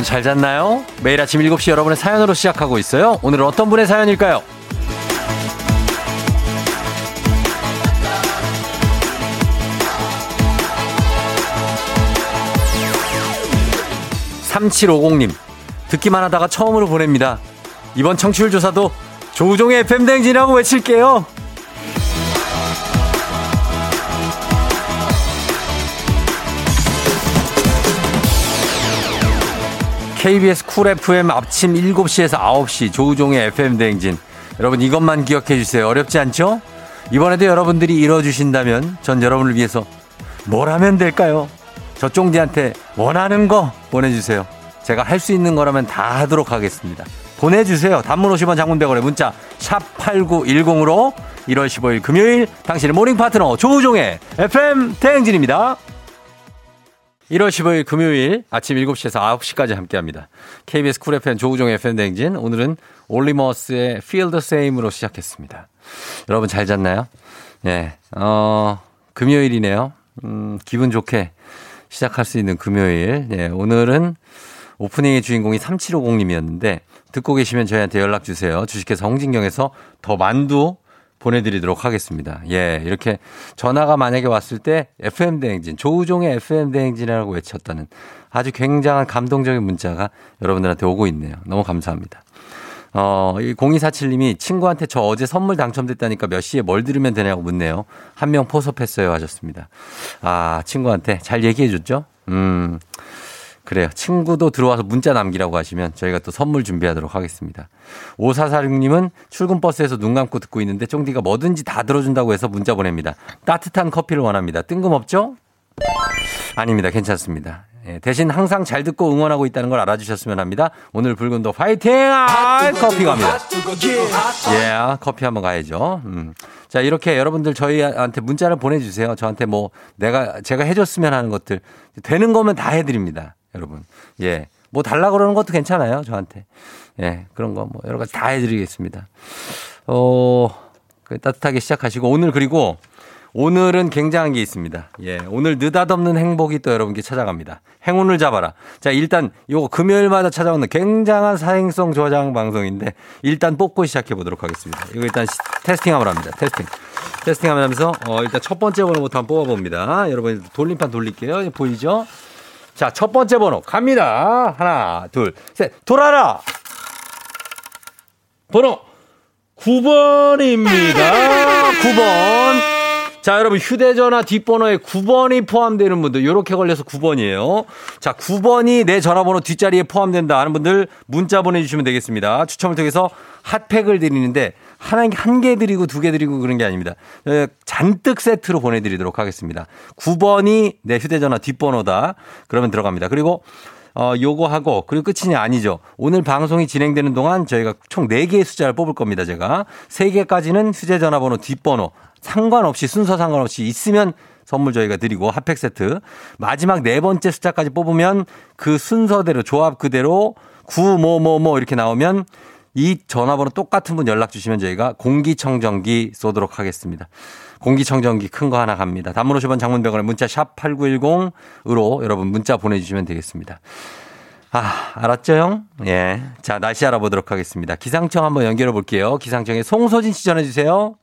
여러분 잘 잤나요? 매일 아침 7시 여러분의 사연으로 시작하고 있어요. 오늘은 어떤 분의 사연일까요? 3750님, 듣기만 하다가 처음으로 보냅니다. 이번 청취율 조사도 조우종의 FM댕진이라고 외칠게요. KBS Cool FM 아침 7시에서 9시 조우종의 FM 대행진. 여러분 이것만 기억해 주세요. 어렵지 않죠? 이번에도 여러분들이 이뤄주신다면 전 여러분을 위해서 뭘 하면 될까요? 저 쫑디한테 원하는 거 보내주세요. 제가 할 수 있는 거라면 다 하도록 하겠습니다. 보내주세요. 단문 50원 장문 100원에 문자 샵 8910으로 1월 15일 금요일 당신의 morning 파트너 조우종의 FM 대행진입니다. 1월 15일 금요일 아침 7시에서 9시까지 함께합니다. KBS 쿨 FM 조우종의 FM 대행진 오늘은 올리머스의 Feel the Same으로 시작했습니다. 여러분 잘 잤나요? 네, 어, 금요일이네요. 음, 기분 좋게 시작할 수 있는 금요일. 예, 오늘은 오프닝의 주인공이 3750님이었는데 듣고 계시면 저희한테 연락 주세요. 주식회사 홍진경에서 더 만두 보내드리도록 하겠습니다. 예, 이렇게 전화가 만약에 왔을 때 FM대행진, 조우종의 FM대행진이라고 외쳤다는 아주 굉장한 감동적인 문자가 여러분들한테 오고 있네요. 너무 감사합니다. 어, 이 0247님이 친구한테 저 어제 선물 당첨됐다니까 몇 시에 뭘 들으면 되냐고 묻네요. 한 명 포섭했어요 하셨습니다. 아, 친구한테 잘 얘기해 줬죠? 음. 그래요. 친구도 들어와서 문자 남기라고 하시면 저희가 또 선물 준비하도록 하겠습니다. 5446님은 출근 버스에서 눈 감고 듣고 있는데 쫑디가 뭐든지 다 들어준다고 해서 문자 보냅니다. 따뜻한 커피를 원합니다. 뜬금없죠? 아닙니다. 괜찮습니다. 예, 대신 항상 잘 듣고 응원하고 있다는 걸 알아주셨으면 합니다. 오늘 붉은도 파이팅! 아, 커피 갑니다. 예, 커피 한번 가야죠. 음. 자, 이렇게 여러분들 저희한테 문자를 보내주세요. 저한테 뭐 내가, 제가 해줬으면 하는 것들. 되는 거면 다 해드립니다. 여러분. 예. 뭐 달라 그러는 것도 괜찮아요. 저한테. 예. 그런 거 뭐 여러 가지 다 해드리겠습니다. 어, 그 따뜻하게 시작하시고 오늘 그리고 오늘은 굉장한 게 있습니다. 예. 오늘 느닷없는 행복이 또 여러분께 찾아갑니다. 행운을 잡아라. 자, 일단 요거 금요일마다 찾아오는 굉장한 사행성 조장 방송인데 일단 뽑고 시작해 보도록 하겠습니다. 이거 일단 테스팅 한번 합니다. 테스팅. 테스팅 하면서 어, 일단 첫 번째 번호부터 한번 뽑아 봅니다. 여러분 돌림판 돌릴게요. 보이죠? 자, 첫 번째 번호 갑니다. 하나, 둘, 셋. 돌아라! 번호 9번입니다. 9번. 자, 여러분 휴대전화 뒷번호에 9번이 포함되는 분들 이렇게 걸려서 9번이에요. 자, 9번이 내 전화번호 뒷자리에 포함된다 하는 분들 문자 보내주시면 되겠습니다. 추첨을 통해서 핫팩을 드리는데 한 개 드리고 두 개 드리고 그런 게 아닙니다. 잔뜩 세트로 보내드리도록 하겠습니다. 9번이 내 휴대전화 뒷번호다. 그러면 들어갑니다. 그리고 어, 요거 하고, 그리고 끝이 아니죠. 오늘 방송이 진행되는 동안 저희가 총 4개의 숫자를 뽑을 겁니다, 제가. 3개까지는 휴대전화번호 뒷번호, 상관없이 순서 상관없이 있으면 선물 저희가 드리고 핫팩 세트 마지막 네 번째 숫자까지 뽑으면 그 순서대로 조합 그대로 9뭐뭐뭐 이렇게 나오면 이 전화번호 똑같은 분 연락 주시면 저희가 공기청정기 쏘도록 하겠습니다. 공기청정기 큰 거 하나 갑니다. 단문 50원 장문병원에 문자 샵 8910으로 여러분 문자 보내주시면 되겠습니다. 아, 알았죠, 형? 예. 자, 날씨 알아보도록 하겠습니다. 기상청 한번 연결해 볼게요. 기상청에 송소진 씨 전해주세요.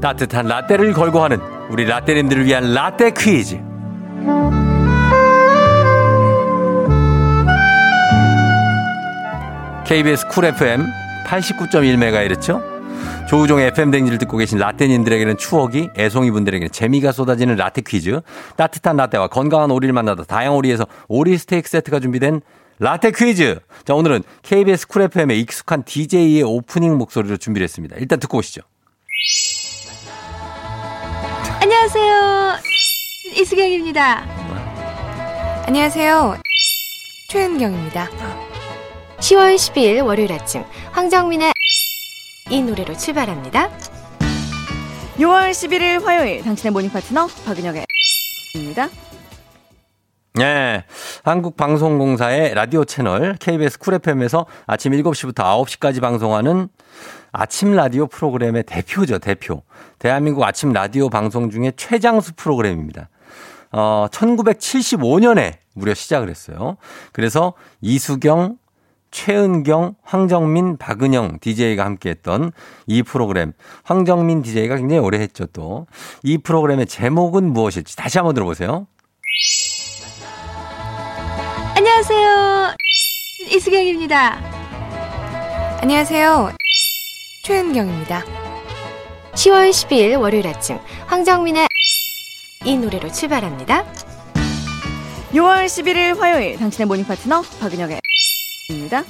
따뜻한 라떼를 걸고 하는 우리 라떼님들을 위한 라떼 퀴즈. KBS Cool FM 89.1MHz 조우종의 FM 대행진을 듣고 계신 라떼님들에게는 추억이, 애송이 분들에게는 재미가 쏟아지는 라떼 퀴즈. 따뜻한 라떼와 건강한 오리를 만나다 다양 오리에서 오리 스테이크 세트가 준비된 라떼 퀴즈. 자, 오늘은 KBS Cool FM의 익숙한 DJ의 오프닝 목소리로 준비를 했습니다. 일단 듣고 오시죠. 안녕하세요. 이수경입니다. 안녕하세요. 최은경입니다. 10월 10일 월요일 아침 황정민의 이 노래로 출발합니다. 6월 11일 화요일 당신의 morning 파트너 박은영의 입니다. 네. 한국방송공사의 라디오 채널 KBS Cool FM에서 아침 7시부터 9시까지 방송하는 아침 라디오 프로그램의 대표죠, 대표. 대한민국 아침 라디오 방송 중에 최장수 프로그램입니다. 어, 1975년에 무려 시작을 했어요. 그래서 이수경, 최은경, 황정민, 박은영 DJ가 함께 했던 이 프로그램. 황정민 DJ가 굉장히 오래 했죠, 또. 이 프로그램의 제목은 무엇일지 다시 한번 들어보세요. 안녕하세요. 이수경입니다. 안녕하세요. 최은경입니다. 10월 12일 월요일 아침 황정민의 이 노래로 출발합니다. 6월 11일 화요일 당신의 morning 파트너 박은영의 입니다.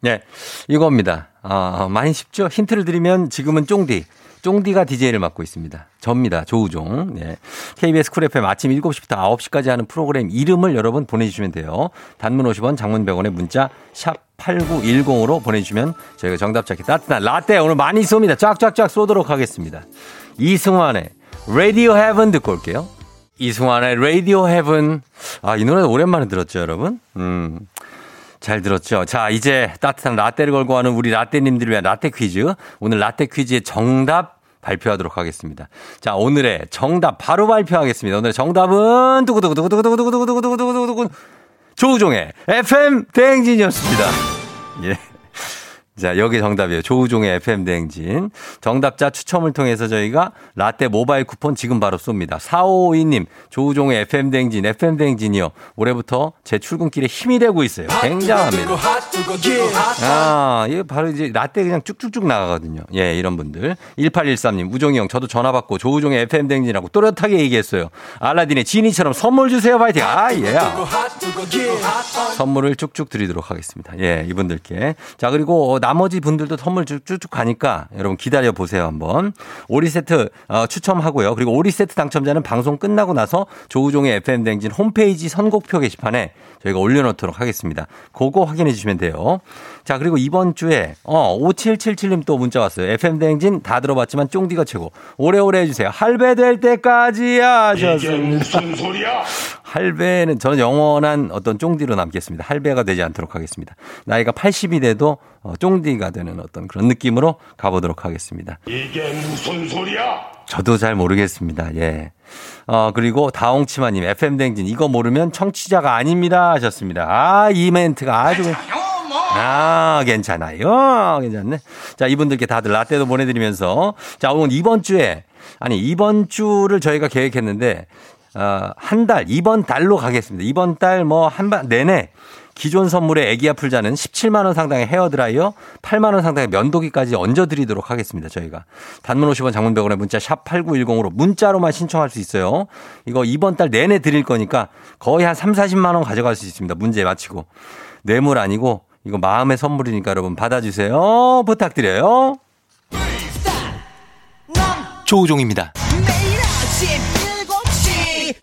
네, 이겁니다. 아, 많이 쉽죠? 힌트를 드리면 지금은 쫑디. 쫑디가 DJ를 맡고 있습니다. 접니다. 조우종. 네. KBS Cool FM 아침 7시부터 9시까지 하는 프로그램 이름을 여러분 보내주시면 돼요. 단문 50원, 장문 100원의 문자 샵 8910으로 보내주시면 저희가 정답 찾기 따뜻한 라떼 오늘 많이 쏩니다. 쫙쫙쫙 쏘도록 하겠습니다. 이승환의 Radio Heaven 듣고 올게요. 이승환의 Radio Heaven. 아, 이 노래 오랜만에 들었죠, 여러분? 음. 잘 들었죠? 자, 이제 따뜻한 라떼를 걸고 하는 우리 라떼님들을 위한 라떼 퀴즈. 오늘 라떼 퀴즈의 정답 발표하도록 하겠습니다. 자, 오늘의 정답 바로 발표하겠습니다. 오늘의 정답은 두구두구두구두구두구두구두구두구두구두구 조우종의 FM 대행진이었습니다. 예. 자, 여기 정답이에요. 조우종의 FM 대행진. 정답자 추첨을 통해서 저희가 라떼 모바일 쿠폰 지금 바로 쏩니다. 4552님, 조우종의 FM 대행진, FM 대행진이요. 올해부터 제 출근길에 힘이 되고 있어요. 굉장합니다. 아, 이게 바로 이제 라떼 그냥 쭉쭉쭉 나가거든요. 예, 이런 분들. 1813님, 우종이 형, 저도 전화 받고 조우종의 FM 대행진이라고 또렷하게 얘기했어요. 알라딘의 지니처럼 선물 주세요, 파이팅! 아, 예. 선물을 쭉쭉 드리도록 하겠습니다. 예, 이분들께. 자, 그리고 나 머지 분들도 선물 쭉쭉 가니까 여러분 기다려 보세요 한번. 오리 세트 어, 추첨하고요. 그리고 오리 세트 당첨자는 방송 끝나고 나서 조우종의 FM 댕진 홈페이지 선곡표 게시판에 저희가 올려놓도록 하겠습니다. 그거 확인해 주시면 돼요. 자, 그리고 이번 주에 어 5777님 또 문자 왔어요. FM 댕진 다 들어봤지만 쫑디가 최고. 오래오래 해주세요. 할배될 때까지 하셨습니다. 무슨 소리야? 할배는 저는 영원한 어떤 쫑디로 남겠습니다. 할배가 되지 않도록 하겠습니다. 나이가 80이 돼도 어, 쫑디가 되는 어떤 그런 느낌으로 가보도록 하겠습니다. 이게 무슨 소리야? 저도 잘 모르겠습니다. 예. 어, 그리고 다홍치마님, FM댕진, 이거 모르면 청취자가 아닙니다. 하셨습니다. 아, 이 멘트가 아주. 아, 괜찮아요. 괜찮네. 자, 이분들께 다들 라떼도 보내드리면서. 자, 오늘 이번 주에, 아니, 이번 주를 저희가 계획했는데, 어, 한 달, 이번 달로 가겠습니다. 이번 달 뭐, 한달 내내 기존 선물에 애기야 풀자는 17만 원 상당의 헤어드라이어, 8만 원 상당의 면도기까지 얹어 드리도록 하겠습니다. 저희가. 단문 50원 장문 100원의 문자 샵 8910으로 문자로만 신청할 수 있어요. 이거 이번 달 내내 드릴 거니까 거의 한 3, 40만 원 가져갈 수 있습니다. 문제 맞히고. 뇌물 아니고 이거 마음의 선물이니까 여러분 받아주세요. 부탁드려요. 조우종입니다.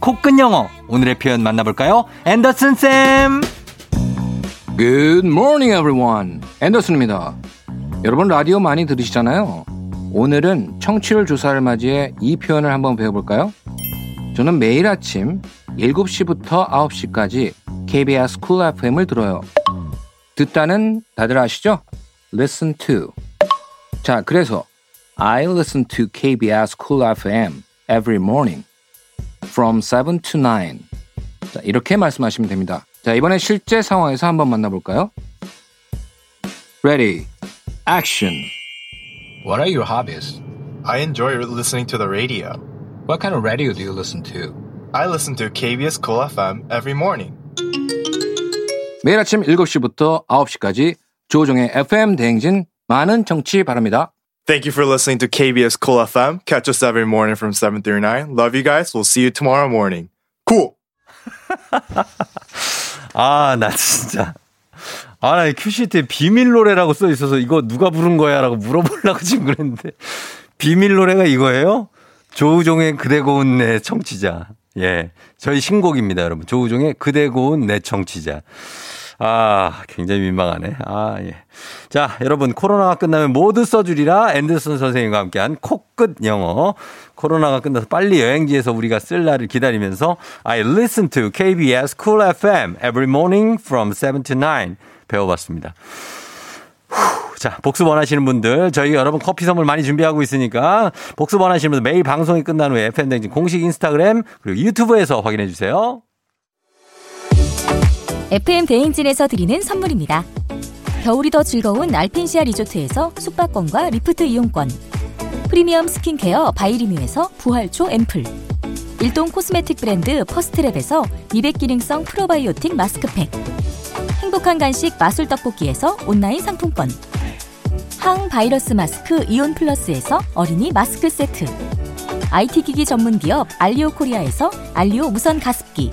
코끝 영어. 오늘의 표현 만나볼까요? 앤더슨 쌤. Good morning everyone. 앤더슨입니다. 여러분 라디오 많이 들으시잖아요. 오늘은 청취율 조사를 맞이해 이 표현을 한번 배워볼까요? 저는 매일 아침 7시부터 9시까지 KBS 쿨 FM을 들어요. 듣다는 다들 아시죠? Listen to. 자, 그래서 I listen to KBS Cool FM every morning from 7 to 9. 자, 이렇게 말씀하시면 됩니다. 자, 자, 이번엔 실제 상황에서 한번 만나볼까요? Ready, action. What are your hobbies? I enjoy listening to the radio. What kind of radio do you listen to? I listen to KBS Cool FM every morning. 매일 아침 7시부터 9시까지 조종의 FM 대행진 많은 청취 바랍니다. Thank you for listening to KBS Cool FM. Catch us every morning from 7 through 9. Love you guys. We'll see you tomorrow morning. Cool! 아, 나 진짜. 아, 나 큐시트에 비밀 노래라고 써 있어서 이거 누가 부른 거야? 라고 물어보려고 지금 그랬는데. 비밀 노래가 이거예요? 조우종의 그대 고운 내 청취자. 예. 저희 신곡입니다, 여러분. 조우종의 그대 고운 내 청취자. 아, 굉장히 민망하네. 아, 예. 자, 여러분, 코로나가 끝나면 모두 써주리라 앤더슨 선생님과 함께한 코끝 영어. 코로나가 끝나서 빨리 여행지에서 우리가 쓸 날을 기다리면서 I listen to KBS Cool FM every morning from 7 to 9 배워봤습니다. 후, 자, 복습 원하시는 분들, 저희 여러분 커피 선물 많이 준비하고 있으니까, 복습 원하시는 분들 매일 방송이 끝난 후에 FM댕진 공식 인스타그램, 그리고 유튜브에서 확인해 주세요. FM 대행진에서 드리는 선물입니다. 겨울이 더 즐거운 알펜시아 리조트에서 숙박권과 리프트 이용권. 프리미엄 스킨케어 바이리뮤에서 부활초 앰플. 일동 코스메틱 브랜드 퍼스트랩에서 미백 기능성 프로바이오틱 마스크팩. 행복한 간식 마술 떡볶이에서 온라인 상품권. 항바이러스 마스크 이온 플러스에서 어린이 마스크 세트. IT 기기 전문 기업 알리오 코리아에서 알리오 무선 가습기.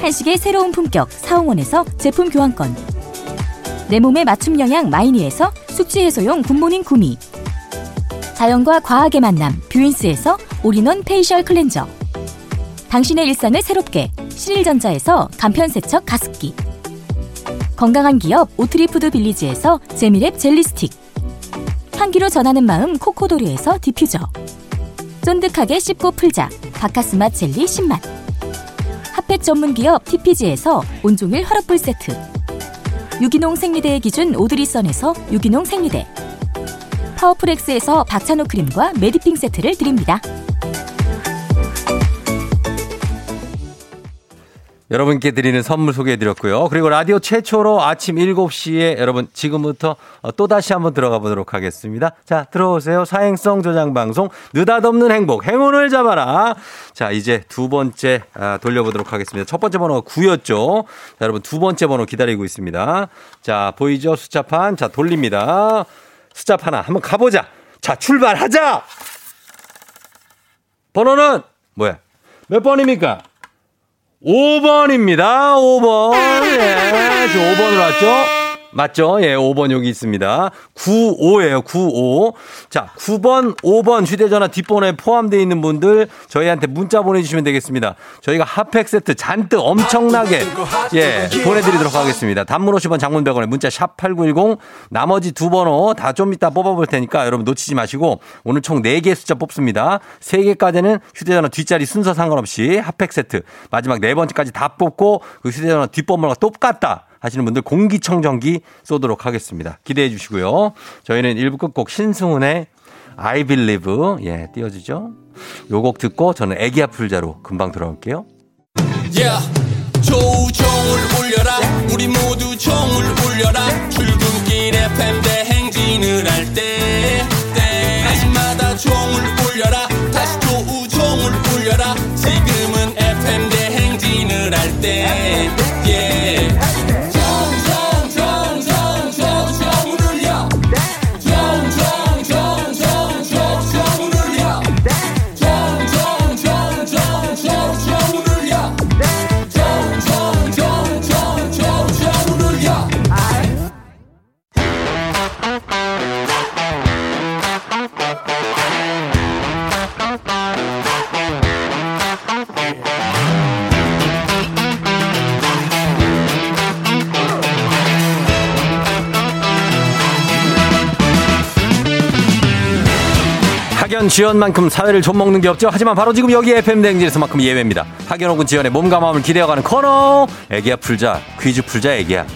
한식의 새로운 품격 사홍원에서 제품 교환권. 내 몸에 맞춤 영양 마이니에서 숙취 해소용 굿모닝 구미. 자연과 과학의 만남 뷰인스에서 올인원 페이셜 클렌저. 당신의 일상을 새롭게 신일전자에서 간편세척 가습기. 건강한 기업 오트리푸드 빌리지에서 재미랩 젤리 스틱. 향기로 전하는 마음 코코도리에서 디퓨저. 쫀득하게 씹고 풀자 바카스맛 젤리 10만 핫팩 전문 기업 TPG에서 온종일 화롯불 세트. 유기농 생리대의 기준 오드리선에서 유기농 생리대. 파워풀엑스에서 박찬호 크림과 메디핑 세트를 드립니다. 여러분께 드리는 선물 소개해 드렸고요. 그리고 라디오 최초로 아침 7시에 여러분 지금부터 또 다시 한번 들어가 보도록 하겠습니다. 자, 들어오세요. 사행성 저장 방송 느닷없는 행복 행운을 잡아라. 자, 이제 두 번째 아, 돌려보도록 하겠습니다. 첫 번째 번호가 9였죠. 자, 여러분 두 번째 번호 기다리고 있습니다. 자, 보이죠? 숫자판. 자, 돌립니다. 숫자판 하나 한번 가 보자. 자, 출발하자. 번호는 뭐야? 몇 번입니까? 5번입니다. 5번. 예. 지금 5번으로 왔죠? 맞죠? 예, 5번 여기 있습니다. 95예요, 95. 자, 9번, 5번 휴대전화 뒷번호에 포함되어 있는 분들 저희한테 문자 보내주시면 되겠습니다. 저희가 핫팩 세트 잔뜩 엄청나게 예, 보내드리도록 하겠습니다. 단문 50원 장문 100원에 문자 샵 8910 나머지 두 번호 다 좀 이따 뽑아볼 테니까 여러분 놓치지 마시고 오늘 총 4개 숫자 뽑습니다. 3개까지는 휴대전화 뒷자리 순서 상관없이 핫팩 세트 마지막 네 번째까지 다 뽑고 그 휴대전화 뒷번호가 똑같다. 하시는 분들 공기청정기 쏘도록 하겠습니다. 기대해 주시고요. 저희는 1부 끝곡 신승훈의 I Believe 예 띄워주죠. 요 곡 듣고 저는 애기 아플 자로 금방 돌아올게요. Yeah. 조종을 울려라 우리 모두 종을 울려라 출근길 FM 대행진을 할때 때마다 종을 울려라 학연 지연만큼 사회를 좀 먹는 게 없죠. 하지만 바로 지금 여기 FM 대행진에서만큼 예외입니다. 학연 혹은 지연의 몸과 마음을 기대어가는 코너. 애기야 풀자 퀴즈 풀자 애기야.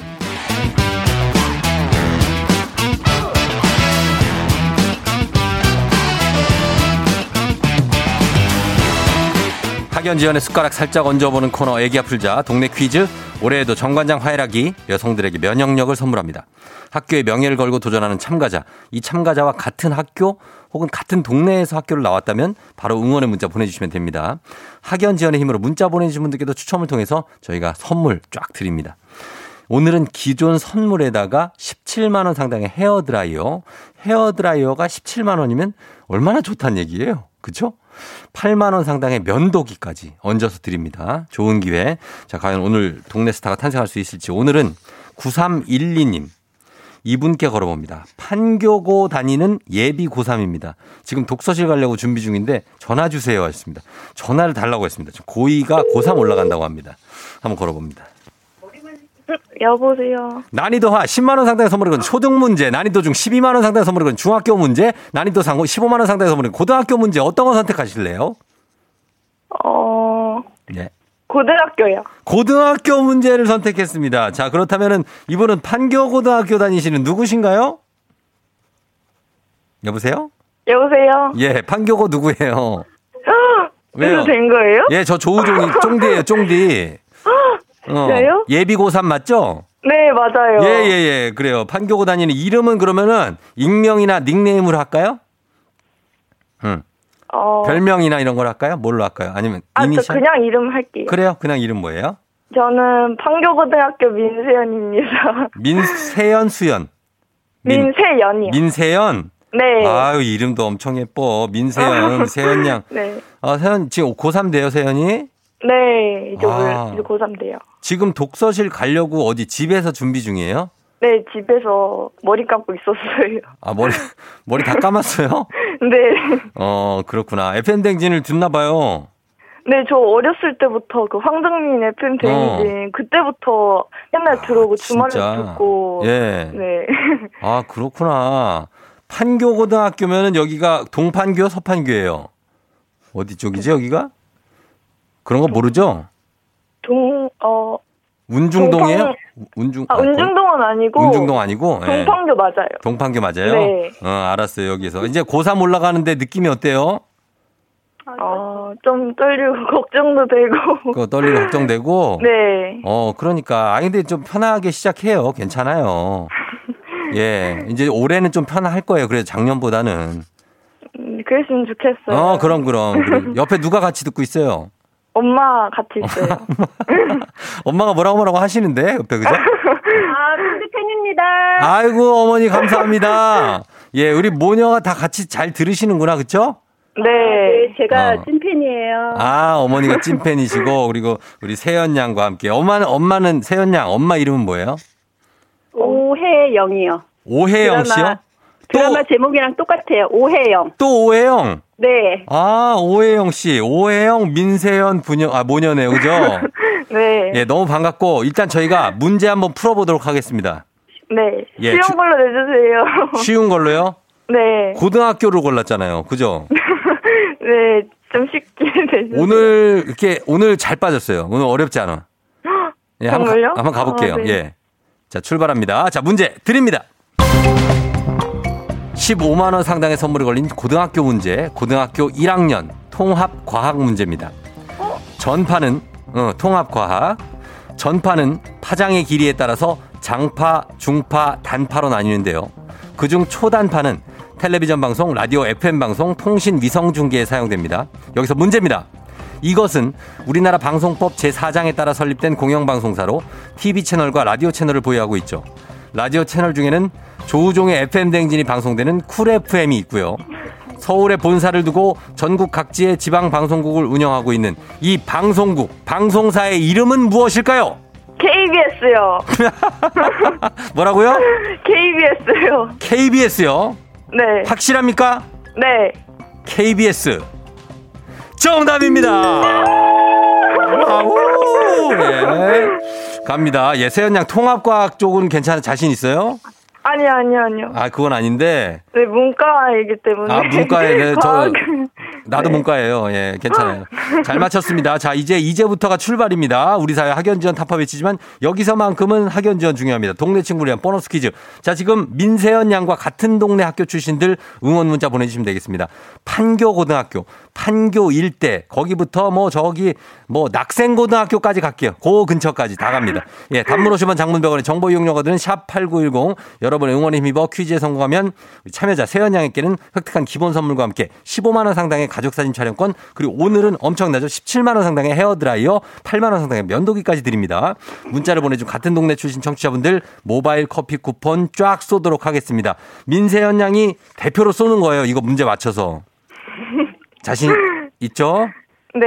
학연 지연의 숟가락 살짝 얹어보는 코너 애기야 풀자 동네 퀴즈 올해에도 정관장 화해락이 여성들에게 면역력을 선물합니다. 학교의 명예를 걸고 도전하는 참가자 이 참가자와 같은 학교 혹은 같은 동네에서 학교를 나왔다면 바로 응원의 문자 보내주시면 됩니다. 학연 지연의 힘으로 문자 보내주신 분들께도 추첨을 통해서 저희가 선물 쫙 드립니다. 오늘은 기존 선물에다가 17만 원 상당의 헤어 드라이어, 헤어 드라이어가 17만 원이면 얼마나 좋다는 얘기예요. 그렇죠? 8만 원 상당의 면도기까지 얹어서 드립니다. 좋은 기회. 자, 과연 오늘 동네 스타가 탄생할 수 있을지. 오늘은 9312님. 이분께 걸어봅니다. 판교고 다니는 예비 고3입니다. 지금 독서실 가려고 준비 중인데 전화 주세요 하셨습니다. 전화를 달라고 했습니다. 지금 고2가 고3 올라간다고 합니다. 한번 걸어봅니다. 여보세요. 난이도 하 10만 원 상당의 선물이건 초등 문제, 난이도 중 12만 원 상당의 선물이건 중학교 문제, 난이도 상고 15만 원 상당의 선물이건 고등학교 문제 어떤 거 선택하실래요? 어, 네. 고등학교요. 고등학교 문제를 선택했습니다. 자, 그렇다면은 이분은 판교 고등학교 다니시는 누구신가요? 여보세요? 여보세요. 예, 판교고 누구예요? 그래도 된 거예요? 예, 저 조우종이 쫑디예요, 쫑디. 어, 진짜요? 예비 고3 맞죠? 네, 맞아요. 예, 예, 예. 그래요. 판교고 다니는 이름은 그러면은 익명이나 닉네임으로 할까요? 응. 어, 별명이나 이런 걸 할까요? 뭘로 할까요? 아니면 아, 저 이니셜? 그냥 이름 할게요. 그래요. 그냥 이름 뭐예요? 저는 판교고등학교 민세연입니다. 민세연 수연. 민, 민세연이요. 민세연. 네. 아유, 이름도 엄청 예뻐. 민세연, 세연 양. 네. 아, 세연 지금 고3 돼요, 세연이? 네, 이제, 아. 올- 이제 고3 돼요. 지금 독서실 가려고 어디 집에서 준비 중이에요? 네, 집에서 머리 감고 있었어요. 아, 머리 머리 다 감았어요? 네. 어, 그렇구나. FM 댕진을 듣나 봐요. 네, 저 어렸을 때부터 그 황정민 FM 대행진 그때부터 맨날 들어오고 주말에 어. 듣고 예. 네. 아, 그렇구나. 판교 고등학교면은 여기가 동판교, 서판교예요. 어디 쪽이지, 여기가? 그런 거 모르죠? 동, 어, 운중동이에요? 동판- 운중 아, 운중동은 아니고. 운중동 아니고 예. 동판교 맞아요. 동판교 맞아요? 네. 어, 알았어요. 여기서. 이제 고3 올라가는데 느낌이 어때요? 어, 좀 떨리고 걱정도 되고. 그거 떨리고 걱정되고. 네. 어, 그러니까. 아, 근데 좀 편하게 시작해요. 괜찮아요. 예. 이제 올해는 좀 편할 거예요. 그래서 작년보다는. 음, 그랬으면 좋겠어요. 어, 그럼. 그럼. 옆에 누가 같이 듣고 있어요? 엄마 같이 있어요. 엄마가 뭐라고 뭐라고 하시는데? 옆에, 그죠? 아, 근데 팬입니다. 아이고, 어머니 감사합니다. 예, 우리 모녀가 다 같이 잘 들으시는구나. 그쵸? 네. 제가 어. 찐팬이에요. 아, 어머니가 찐팬이시고, 그리고 우리 세연 양과 함께. 엄마는, 엄마는 세연 양, 엄마 이름은 뭐예요? 오해영이요. 오혜영 씨요? 드라마 제목이랑 똑같아요. 오해영. 또 오혜영? 네. 아, 오혜영 씨. 오혜영, 민세연, 부녀, 아, 모녀네요. 그죠? 네. 예, 너무 반갑고, 일단 저희가 문제 한번 풀어보도록 하겠습니다. 네. 예, 쉬운 주- 걸로 내주세요. 쉬운 걸로요? 네. 고등학교를 골랐잖아요. 그죠? 네. 좀 쉽게 내주세요. 오늘, 이렇게, 오늘 잘 빠졌어요. 오늘 어렵지 않아. 예, 한번, 가? 한번 가볼게요. 아, 네. 예. 자, 출발합니다. 자, 문제 드립니다. 15만원 상당의 선물이 걸린 고등학교 문제, 고등학교 1학년 통합 과학 문제입니다. 전파는, 어, 통합 과학. 전파는 파장의 길이에 따라서 장파, 중파, 단파로 나뉘는데요. 그중 초단파는 텔레비전 방송, 라디오 FM 방송, 통신 위성 중계에 사용됩니다. 여기서 문제입니다. 이것은 우리나라 방송법 제4장에 따라 설립된 공영방송사로 TV 채널과 라디오 채널을 보유하고 있죠. 라디오 채널 중에는 조우종의 FM 대행진이 방송되는 Cool FM이 있고요. 서울에 본사를 두고 전국 각지의 지방 방송국을 운영하고 있는 이 방송국, 방송사의 이름은 무엇일까요? KBS요. 뭐라고요? KBS요. KBS요. 네. 확실합니까? 네. KBS. 정답입니다. Wow. 예. 갑니다. 예, 세연 양 통합과학 쪽은 괜찮아 자신 있어요? 아니, 아니, 아니요. 아, 그건 아닌데. 네, 문과이기 때문에. 아, 문과에, 네, 저, 나도 네. 문과예요. 예, 괜찮아요. 잘 맞췄습니다. 자, 이제 이제부터가 출발입니다. 우리 사회 학연 지원 타파 외치지만 여기서만큼은 학연 지원 중요합니다. 동네 친구를 위한 보너스 퀴즈. 자, 지금 민세연 양과 같은 동네 학교 출신들 응원 문자 보내주시면 되겠습니다. 판교 고등학교, 판교 일대, 거기부터 뭐 저기 뭐 낙생 고등학교까지 갈게요. 그 근처까지 다 갑니다. 예, 단문 50원 장문병원의 정보 이용료가 드는 샵8910 여러분의 응원에 힘입어 퀴즈에 성공하면 참여자 세연 양에게는 획득한 기본 선물과 함께 15만 원 상당의 가족 사진 촬영권 그리고 오늘은 엄청나죠. 17만 원 상당의 헤어 드라이어 8만 원 상당의 면도기까지 드립니다. 문자를 보내준 같은 동네 출신 청취자분들 모바일 커피 쿠폰 쫙 쏘도록 하겠습니다. 민세연 양이 대표로 쏘는 거예요. 이거 문제 맞춰서. 자신 있죠? 네.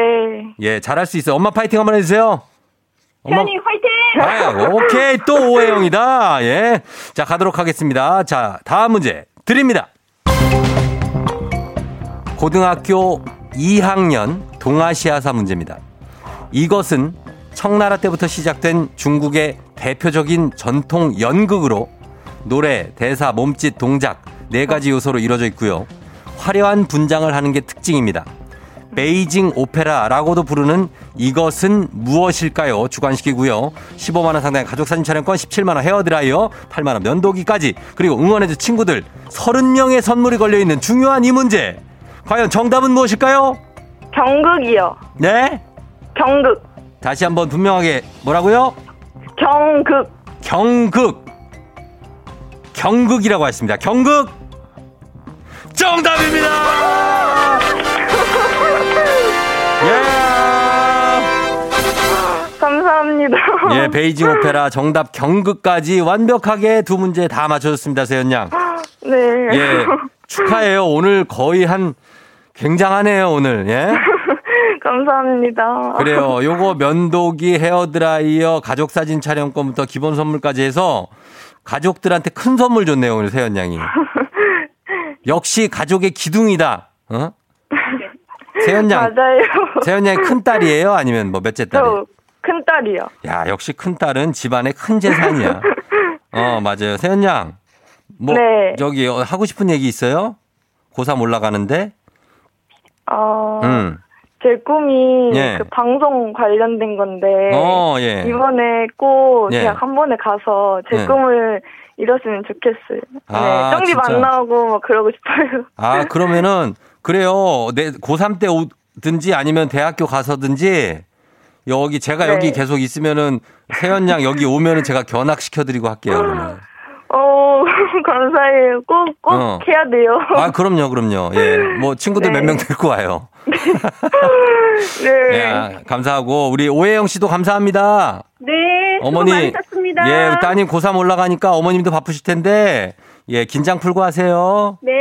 예, 잘할 수 있어요. 엄마 파이팅 한번 해주세요. 엄마. 태연이 화이팅! 아, 오케이. 또 오해영이다. 예. 자, 가도록 하겠습니다. 자, 다음 문제 드립니다. 고등학교 2학년 동아시아사 문제입니다. 이것은 청나라 때부터 시작된 중국의 대표적인 전통 연극으로 노래, 대사, 몸짓, 동작 네 가지 요소로 이루어져 있고요. 화려한 분장을 하는 게 특징입니다. 베이징 오페라라고도 부르는 이것은 무엇일까요? 주관식이고요. 15만 원 상당의 가족 사진 촬영권, 17만 원 헤어드라이어, 8만 원 면도기까지 그리고 응원해준 친구들 30명의 선물이 걸려 있는 중요한 이 문제. 과연 정답은 무엇일까요? 경극이요. 네? 경극. 다시 한번 분명하게 뭐라고요? 경극. 경극. 경극이라고 했습니다. 경극. 정답입니다. 감사합니다. 예, 베이징 오페라 정답 경극까지 완벽하게 두 문제 다 맞춰줬습니다, 세연 양. 네. 예, 축하해요. 오늘 거의 한 굉장하네요, 오늘. 예. 감사합니다. 그래요. 요거 면도기, 헤어드라이어, 가족 사진 촬영권부터 기본 선물까지 해서 가족들한테 큰 선물 줬네요, 오늘 세연 양이. 역시 가족의 기둥이다. 어? 세연 양. 맞아요. 세연 양이 큰 딸이에요? 아니면 뭐 몇째 딸이에요? 저 큰딸이요. 야, 역시 큰 딸은 집안의 큰 재산이야. 어, 맞아요. 세연 양. 뭐, 네. 저기, 어, 하고 싶은 얘기 있어요? 고3 올라가는데? 어, 음. 제 꿈이 예. 그 방송 관련된 건데 어, 예. 이번에 꼭 예. 대학 한 번에 가서 제 네. 꿈을 이뤘으면 좋겠어요. 아, 네. 안 나오고 막 그러고 싶어요. 아, 그러면은, 그래요. 내 고3 때 오든지 아니면 대학교 가서든지 여기 제가 네. 여기 계속 있으면은 세연 양 여기 오면은 제가 견학시켜드리고 할게요, 그러면. 어, 감사해요. 꼭, 꼭 어. 해야 돼요. 아, 그럼요, 그럼요. 예. 뭐 친구들 네. 몇명 데리고 와요. 네. 예, 아, 감사하고 우리 오혜영 씨도 감사합니다. 네, 어머니. 많으셨습니다. 예, 따님 고3 올라가니까 어머님도 바쁘실 텐데 예, 긴장 풀고 하세요. 네,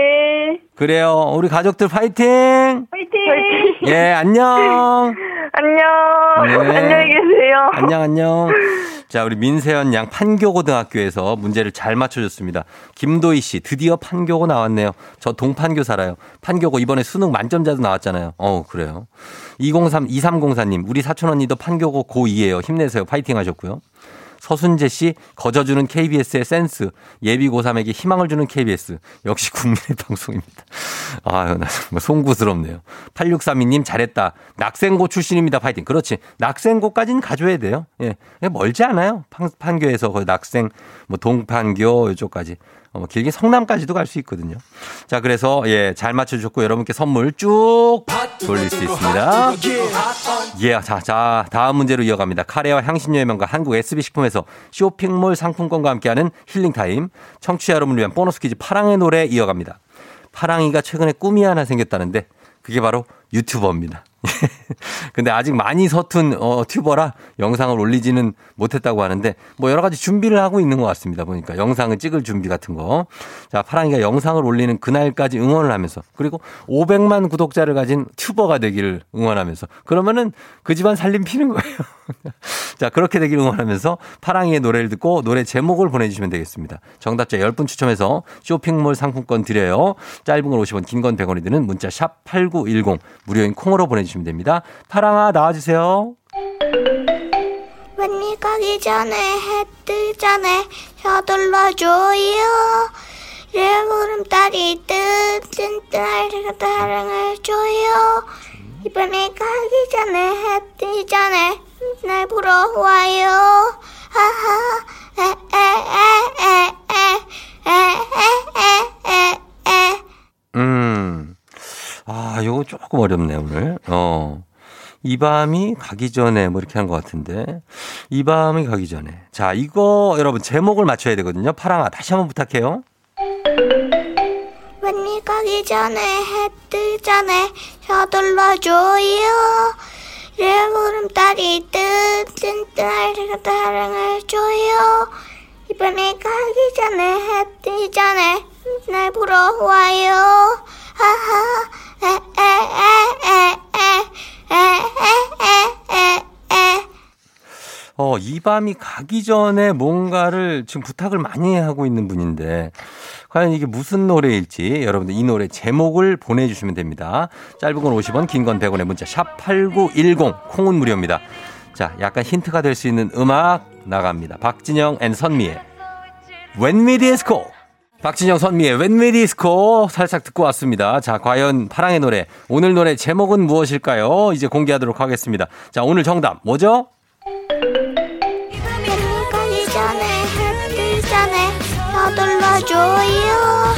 그래요. 우리 가족들 파이팅! 화이팅! 예, 안녕. 안녕. 네. 안녕히 계세요. 안녕, 안녕. 자, 우리 민세연 양 판교고등학교에서 문제를 잘 맞춰줬습니다. 김도희 씨, 드디어 판교고 나왔네요. 저 동판교 살아요. 판교고 이번에 수능 만점자도 나왔잖아요. 어 그래요. 203, 2304님, 우리 사촌 언니도 판교고 고2예요. 힘내세요. 파이팅 하셨고요. 서순재 씨, 거저주는 KBS의 센스, 예비 고3에게 희망을 주는 KBS. 역시 국민의 방송입니다. 아유, 나 정말 송구스럽네요. 8632님, 잘했다. 낙생고 출신입니다. 파이팅. 그렇지. 낙생고까지는 가줘야 돼요. 예. 멀지 않아요. 판, 판교에서 거의 낙생, 뭐 동판교, 이쪽까지. 어, 뭐 길게 성남까지도 갈 수 있거든요. 자, 그래서 예, 잘 맞춰 주셨고 여러분께 선물 쭉 돌릴 수 있습니다. 예, 자, 자, 다음 문제로 이어갑니다. 카레와 향신료의 명가 한국 SB식품에서 쇼핑몰 상품권과 함께하는 힐링타임. 청취자 여러분을 위한 보너스 퀴즈 파랑의 노래 이어갑니다. 파랑이가 최근에 꿈이 하나 생겼다는데 그게 바로 유튜버입니다. 근데 아직 많이 서툰 어, 튜버라 영상을 올리지는 못했다고 하는데 뭐 여러 가지 준비를 하고 있는 것 같습니다. 보니까 영상을 찍을 준비 같은 거. 자, 파랑이가 영상을 올리는 그날까지 응원을 하면서 그리고 500만 구독자를 가진 튜버가 되기를 응원하면서 그러면은 그 집안 살림 피는 거예요. 자, 그렇게 되기를 응원하면서 파랑이의 노래를 듣고 노래 제목을 보내주시면 되겠습니다. 정답자 10분 추첨해서 쇼핑몰 상품권 드려요. 짧은 걸 50원, 긴 건 100원이 드는 문자 샵 8910 무료인 콩으로 보내주시면 됩니다. 파랑아 나와주세요. 웬일 가기 전에 해 뜨전에 서둘러줘요 내 보름달이 뜨뜬 딸을 사랑을 줘요 이번에 가기 전에 해 뜨전에 날 보러 와요 하하 에에에에에에에에에 음. 아, 요거 조금 어렵네, 오늘. 어. 이 밤이 가기 전에 뭐 이렇게 한 것 같은데. 이 밤이 가기 전에. 자, 이거 여러분 제목을 맞춰야 되거든요. 파랑아, 다시 한번 부탁해요. 웬일 가기 전에 해 뜨전에 서둘러줘요 내 보름달이 뜨뜬 딸을 사랑을 줘요 이번에 가기 전에 해 뜨전에 날 보러 와요 하하 어, 이 밤이 가기 전에 뭔가를 지금 부탁을 많이 하고 있는 분인데 과연 이게 무슨 노래일지 여러분들 이 노래 제목을 보내주시면 됩니다. 짧은 건 50원, 긴 건 100원의 문자 샵 8910 콩은 무료입니다. 자, 약간 힌트가 될 수 있는 음악 나갑니다. 박진영 and 선미의 When We Disco 박진영 선미의 When We Disco 살짝 듣고 왔습니다. 자, 과연 파랑의 노래, 오늘 노래 제목은 무엇일까요? 이제 공개하도록 하겠습니다. 자, 오늘 정답 뭐죠? 가기 전에 해 뜨기 전에 서둘러줘요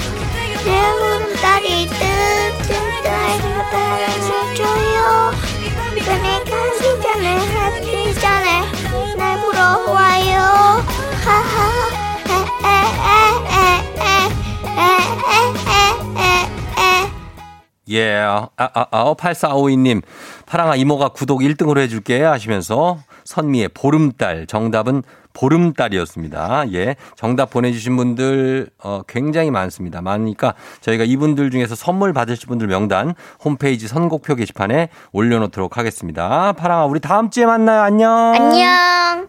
예, 아, 아, 아, 8452님, 파랑아 이모가 구독 1등으로 해줄게 하시면서 선미의 보름달, 정답은 보름달이었습니다. 예, 정답 보내주신 분들, 어, 굉장히 많습니다. 많으니까 저희가 이분들 중에서 선물 받으실 분들 명단 홈페이지 선곡표 게시판에 올려놓도록 하겠습니다. 파랑아, 우리 다음 주에 만나요. 안녕. 안녕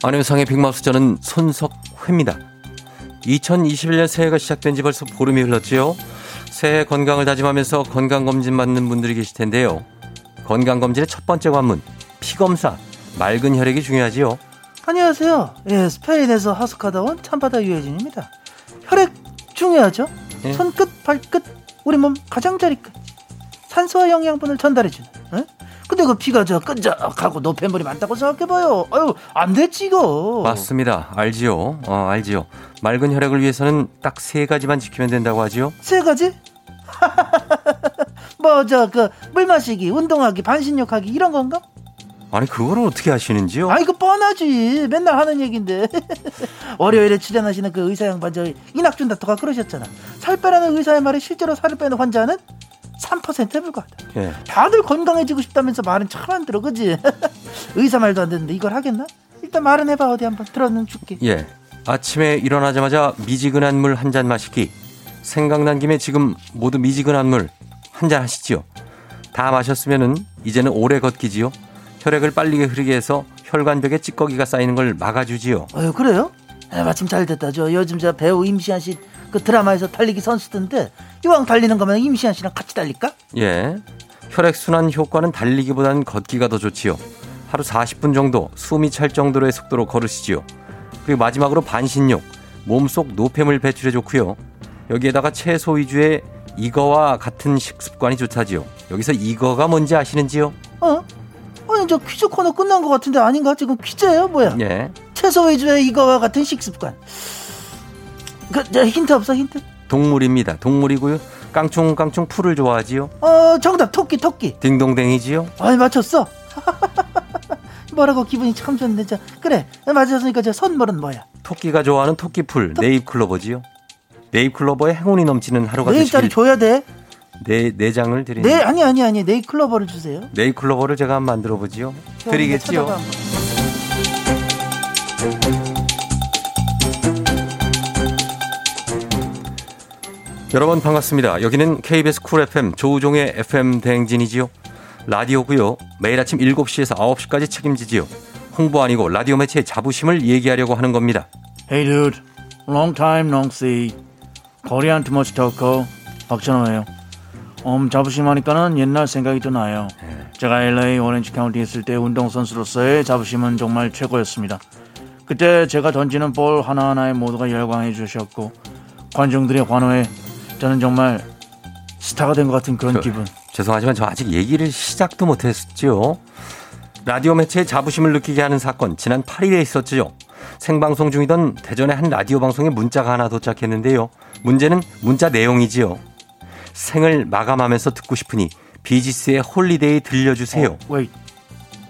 안녕상의 빅마우스 저는 손석회입니다. 2021년 새해가 시작된 지 벌써 보름이 흘렀지요. 새해 건강을 다짐하면서 건강검진 받는 분들이 계실 텐데요. 건강검진의 첫 번째 관문, 피검사, 맑은 혈액이 중요하지요. 안녕하세요. 예, 스페인에서 하숙하다 온 참바다 유혜진입니다. 혈액 중요하죠? 예. 손끝, 발끝, 우리 몸 가장자리까지 산소와 영양분을 전달해주는. 예? 근데 그 피가 저 끈적하고 노폐물이 많다고 생각해봐요. 아유, 안 됐지 이거. 맞습니다. 알지요. 어, 알지요. 맑은 혈액을 위해서는 딱 세 가지만 지키면 된다고 하지요. 세 가지? 뭐 저 그 물 마시기, 운동하기, 반신욕하기 이런 건가? 아니 그거를 어떻게 하시는지요? 아 이거 뻔하지. 맨날 하는 얘긴데. 월요일에 출연하시는 그 의사 양반 저 이낙준 다토가 그러셨잖아. 살 빼라는 의사의 말에 실제로 살을 빼는 환자는 3%에 불과하다. 예. 다들 건강해지고 싶다면서 말은 참안 들어, 그지? 의사 말도 안 듣는데 이걸 하겠나? 일단 말은 해봐 어디 한번 들어는 줄게. 예. 아침에 일어나자마자 미지근한 물 한 잔 마시기. 생각난 김에 지금 모두 미지근한 물 한 잔 하시지요. 다 마셨으면은 이제는 오래 걷기지요. 혈액을 빨리 흐르게 해서 혈관벽에 찌꺼기가 쌓이는 걸 막아주지요. 어유 그래요? 아, 마침 잘 됐다. 저 요즘 저 배우 임시한 씨 그 드라마에서 달리기 선수던데 이왕 달리는 거면 임시한 씨랑 같이 달릴까? 예. 혈액 순환 효과는 달리기보다는 걷기가 더 좋지요. 하루 40분 정도 숨이 찰 정도로의 속도로 걸으시지요. 그리고 마지막으로 반신욕. 몸속 노폐물 배출에 좋고요. 여기에다가 채소 위주의 이거와 같은 식습관이 좋다지요. 여기서 이거가 뭔지 아시는지요? 어? 아니 저 퀴즈 코너 끝난 것 같은데 아닌가? 지금 퀴즈예요 뭐야? 예. 채소 위주의 이거와 같은 식습관. 그, 저 힌트 없어 힌트? 동물입니다. 동물이고요. 깡충 깡충 풀을 좋아하지요. 어 정답 토끼 토끼. 딩동댕이지요. 아니 맞췄어. 뭐라고 기분이 참 좋은데 자 그래 맞았으니까 저 선물은 뭐야? 토끼가 좋아하는 토끼풀 네잎 클로버지요. 네잎 클로버의 행운이 넘치는 하루가 네잎짜리 되시길 줘야 돼. 네, 네 장을 드리는 네 아니 아니 아니 네잎 클로버를 주세요. 네잎 클로버를 제가 한번 만들어 보지요. 드리겠지요. 여러분 반갑습니다. 여기는 KBS 쿨 FM 조우종의 FM 대행진이지요. 라디오고요. 매일 아침 7시에서 9시까지 책임지지요. 홍보 아니고 라디오 매체의 자부심을 얘기하려고 하는 겁니다. Hey dude, long time no see. Korean too much talker 박찬호예요. 음, 자부심 하니까는 옛날 생각이 또 나요. 제가 LA 오렌지 카운티 있을 때 운동선수로서의 자부심은 정말 최고였습니다. 그때 제가 던지는 볼 하나하나에 모두가 열광해 주셨고 관중들의 환호에 저는 정말 스타가 된 것 같은 그런 저- 기분. 죄송하지만 저 아직 얘기를 시작도 못했죠. 라디오 매체의 자부심을 느끼게 하는 사건 지난 8일에 있었죠. 생방송 중이던 대전의 한 라디오 방송에 문자가 하나 도착했는데요. 문제는 문자 내용이지요. 생을 마감하면서 듣고 싶으니 비지스의 홀리데이 들려주세요. 왜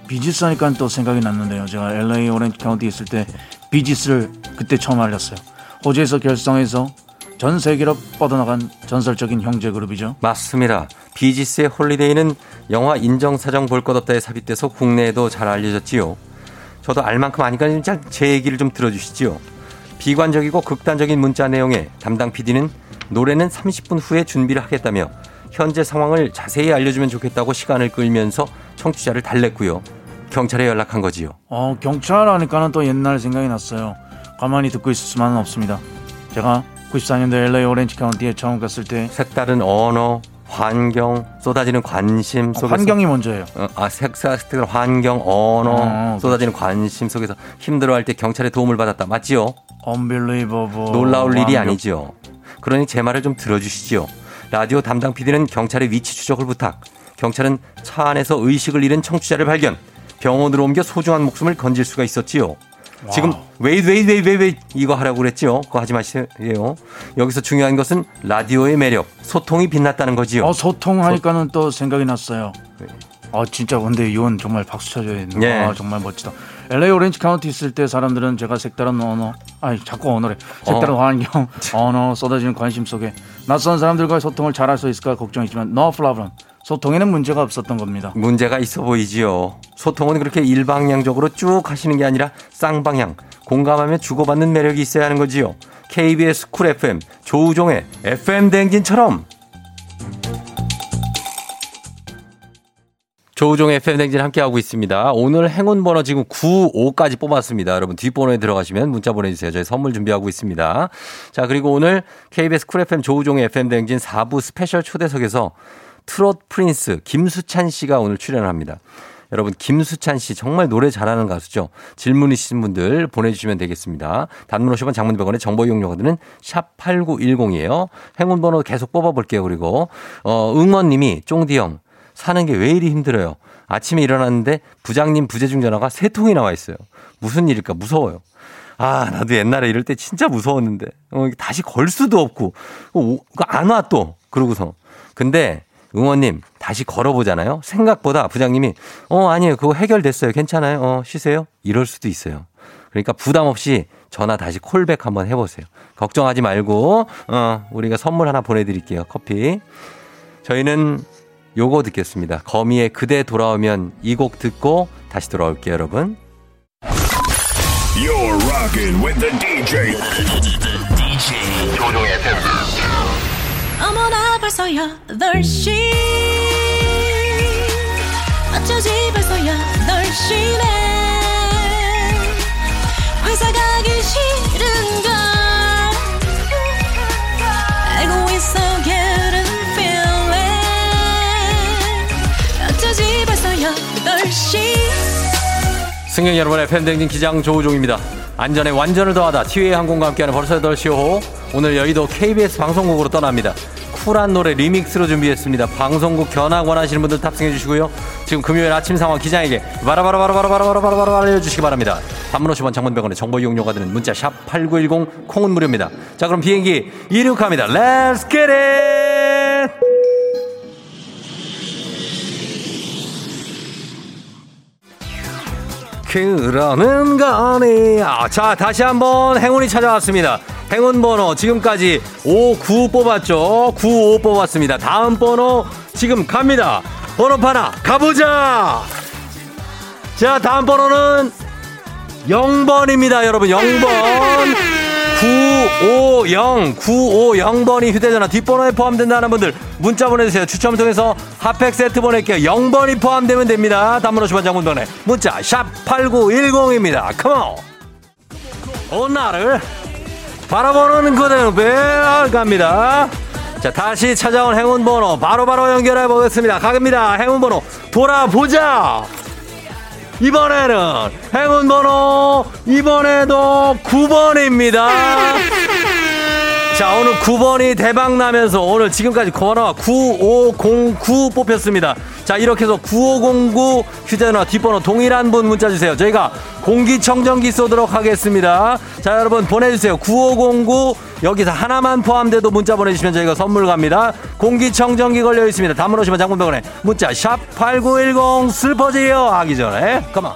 비지스 하니까 또 생각이 났는데요. 제가 LA 오렌지 카운티 있을 때 비지스를 그때 처음 알렸어요. 호주에서 결성해서 전 세계로 뻗어나간 전설적인 형제 그룹이죠. 맞습니다. 비지스의 홀리데이는 영화 인정사정 볼 것 없다에 삽입돼서 국내에도 잘 알려졌지요. 저도 알만큼 아니까 제 얘기를 좀 들어주시지요. 비관적이고 극단적인 문자 내용에 담당 PD는 노래는 30분 후에 준비를 하겠다며 현재 상황을 자세히 알려주면 좋겠다고 시간을 끌면서 청취자를 달랬고요. 경찰에 연락한 거지요. 어, 경찰 하니까는 또 옛날 생각이 났어요. 가만히 듣고 있을 수만은 없습니다. 제가 94년도 LA 오렌지 카운티에 처음 갔을 때 색다른 언어, 환경, 쏟아지는 관심 속에서 환경이 먼저예요. 어, 아, 색사, 색다른 환경, 언어, 어, 쏟아지는 관심 속에서 힘들어할 때 경찰의 도움을 받았다. 맞지요? Unbelievable. 놀라울 일이. 아니지요. 그러니 제 말을 좀 들어주시지요. 라디오 담당 PD는 경찰의 위치 추적을 부탁. 경찰은 차 안에서 의식을 잃은 청취자를 발견. 병원으로 옮겨 소중한 목숨을 건질 수가 있었지요. 지금 웨이 웨이 웨이 웨이 웨이 이거 하라고 그랬지요. 그거 하지 마세요. 여기서 중요한 것은 라디오의 매력, 소통이 빛났다는 거지요. 어, 소통하니까는 또 생각이 났어요. 아 진짜 근데 이건 정말 박수 쳐줘야 되는 예. 아 정말 멋지다. LA 오렌지 카운티 있을 때 사람들은 제가 색다른 언어, 아니 자꾸 언어래. 색다른 어. 환경, 언어 쏟아지는 관심 속에 낯선 사람들과의 소통을 잘할 수 있을까 걱정이지만 no problem. 소통에는 문제가 없었던 겁니다. 문제가 있어 보이지요. 소통은 그렇게 일방향적으로 쭉 하시는 게 아니라 쌍방향, 공감하며 주고받는 매력이 있어야 하는 거지요. KBS 쿨 FM, 조우종의 FM 대행진처럼. 조우종의 FM 대행진 함께하고 있습니다. 오늘 행운 번호 지금 95까지 뽑았습니다. 여러분 뒷번호에 들어가시면 문자 보내주세요. 저희 선물 준비하고 있습니다. 자, 그리고 오늘 KBS 쿨 FM 조우종의 FM 대행진 4부 스페셜 초대석에서 트롯 프린스 김수찬 씨가 오늘 출연을 합니다. 여러분 김수찬 씨 정말 노래 잘하는 가수죠. 질문 있으신 분들 보내주시면 되겠습니다. 단문 50원 장문 100원의 정보 이용료가 드는 샵 8910이에요. 행운 번호 계속 뽑아볼게요. 그리고 어, 응원님이 쫑디 형 사는 게 왜 이리 힘들어요. 아침에 일어났는데 부장님 부재중 전화가 세 통이 나와 있어요. 무슨 일일까 무서워요. 아, 나도 옛날에 이럴 때 진짜 무서웠는데. 어, 다시 걸 수도 없고. 어, 안 와 또. 그러고서. 근데 응원님 다시 걸어보잖아요. 생각보다 부장님이 어 아니에요 그거 해결됐어요. 괜찮아요. 어 쉬세요. 이럴 수도 있어요. 그러니까 부담 없이 전화 다시 콜백 한번 해보세요. 걱정하지 말고 어 우리가 선물 하나 보내드릴게요. 커피. 저희는 요거 듣겠습니다. 거미의 그대 돌아오면 이 곡 듣고 다시 돌아올게요, 여러분. You're rocking with the DJ. the DJ. 어머나 벌써 8시 어쩌지 벌써 8시네 회사 가 승객 여러분의 팬댕진 기장 조우종입니다. 안전에 완전을 더하다 티웨이 항공과 함께하는 벌써 8시 호 오늘 여의도 KBS 방송국으로 떠납니다. 쿨한 노래 리믹스로 준비했습니다. 방송국 견학 원하시는 분들 탑승해 주시고요. 지금 금요일 아침 상황 기장에게 바라바라바라바라바라바라바라 알려주시기 바랍니다. 단문 50원 장문병원의 정보 이용료가 드는 문자 샵 8910 콩은 무료입니다. 자 그럼 비행기 이륙합니다. Let's get it! 그러는 거니. 아, 자, 다시 한번 행운이 찾아왔습니다. 행운 번호 지금까지 59 뽑았죠. 95 뽑았습니다. 다음 번호 지금 갑니다. 번호 하나 가보자. 자, 다음 번호는 0번입니다, 여러분. 0번. 950, 950번이 휴대전화 뒷번호에 포함된다는 분들 문자 보내주세요. 추첨을 통해서 핫팩 세트 보낼게요. 0번이 포함되면 됩니다. 단문 50원 장문번에 문자 샵 8910입니다. 컴온! 오늘을 바라보는 그대로 매일 갑니다. 자, 다시 찾아온 행운 번호 바로바로 바로 연결해 보겠습니다. 가겠습니다. 행운 번호 돌아보자! 이번에는 행운 번호 이번에도 9번입니다. 자, 오늘 9번이 대박 나면서 오늘 지금까지 번호가 9509 뽑혔습니다. 자, 이렇게 해서 9509 휴대전화 뒷번호 동일한 분 문자 주세요. 저희가 공기청정기 쏘도록 하겠습니다. 자, 여러분 보내주세요. 9509 여기서 하나만 포함돼도 문자 보내주시면 저희가 선물 갑니다. 공기청정기 걸려 있습니다. 담으 오시면 장군병원에 문자 샵 8910 슬퍼지요 하기 전에 컴온.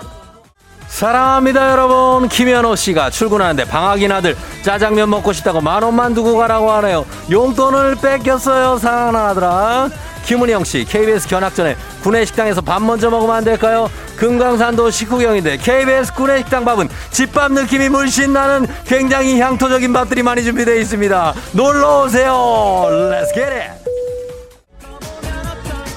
사랑합니다 여러분 김현호 씨가 출근하는데 방학인 아들 짜장면 먹고 싶다고 만 원만 두고 가라고 하네요 용돈을 뺏겼어요 사랑하는 아들아 김은영 씨 KBS 견학 전에 구내식당에서 밥 먼저 먹으면 안 될까요? 금강산도 식후경인데 KBS 구내식당 밥은 집밥 느낌이 물씬 나는 굉장히 향토적인 밥들이 많이 준비되어 있습니다. 놀러 오세요. Let's get it.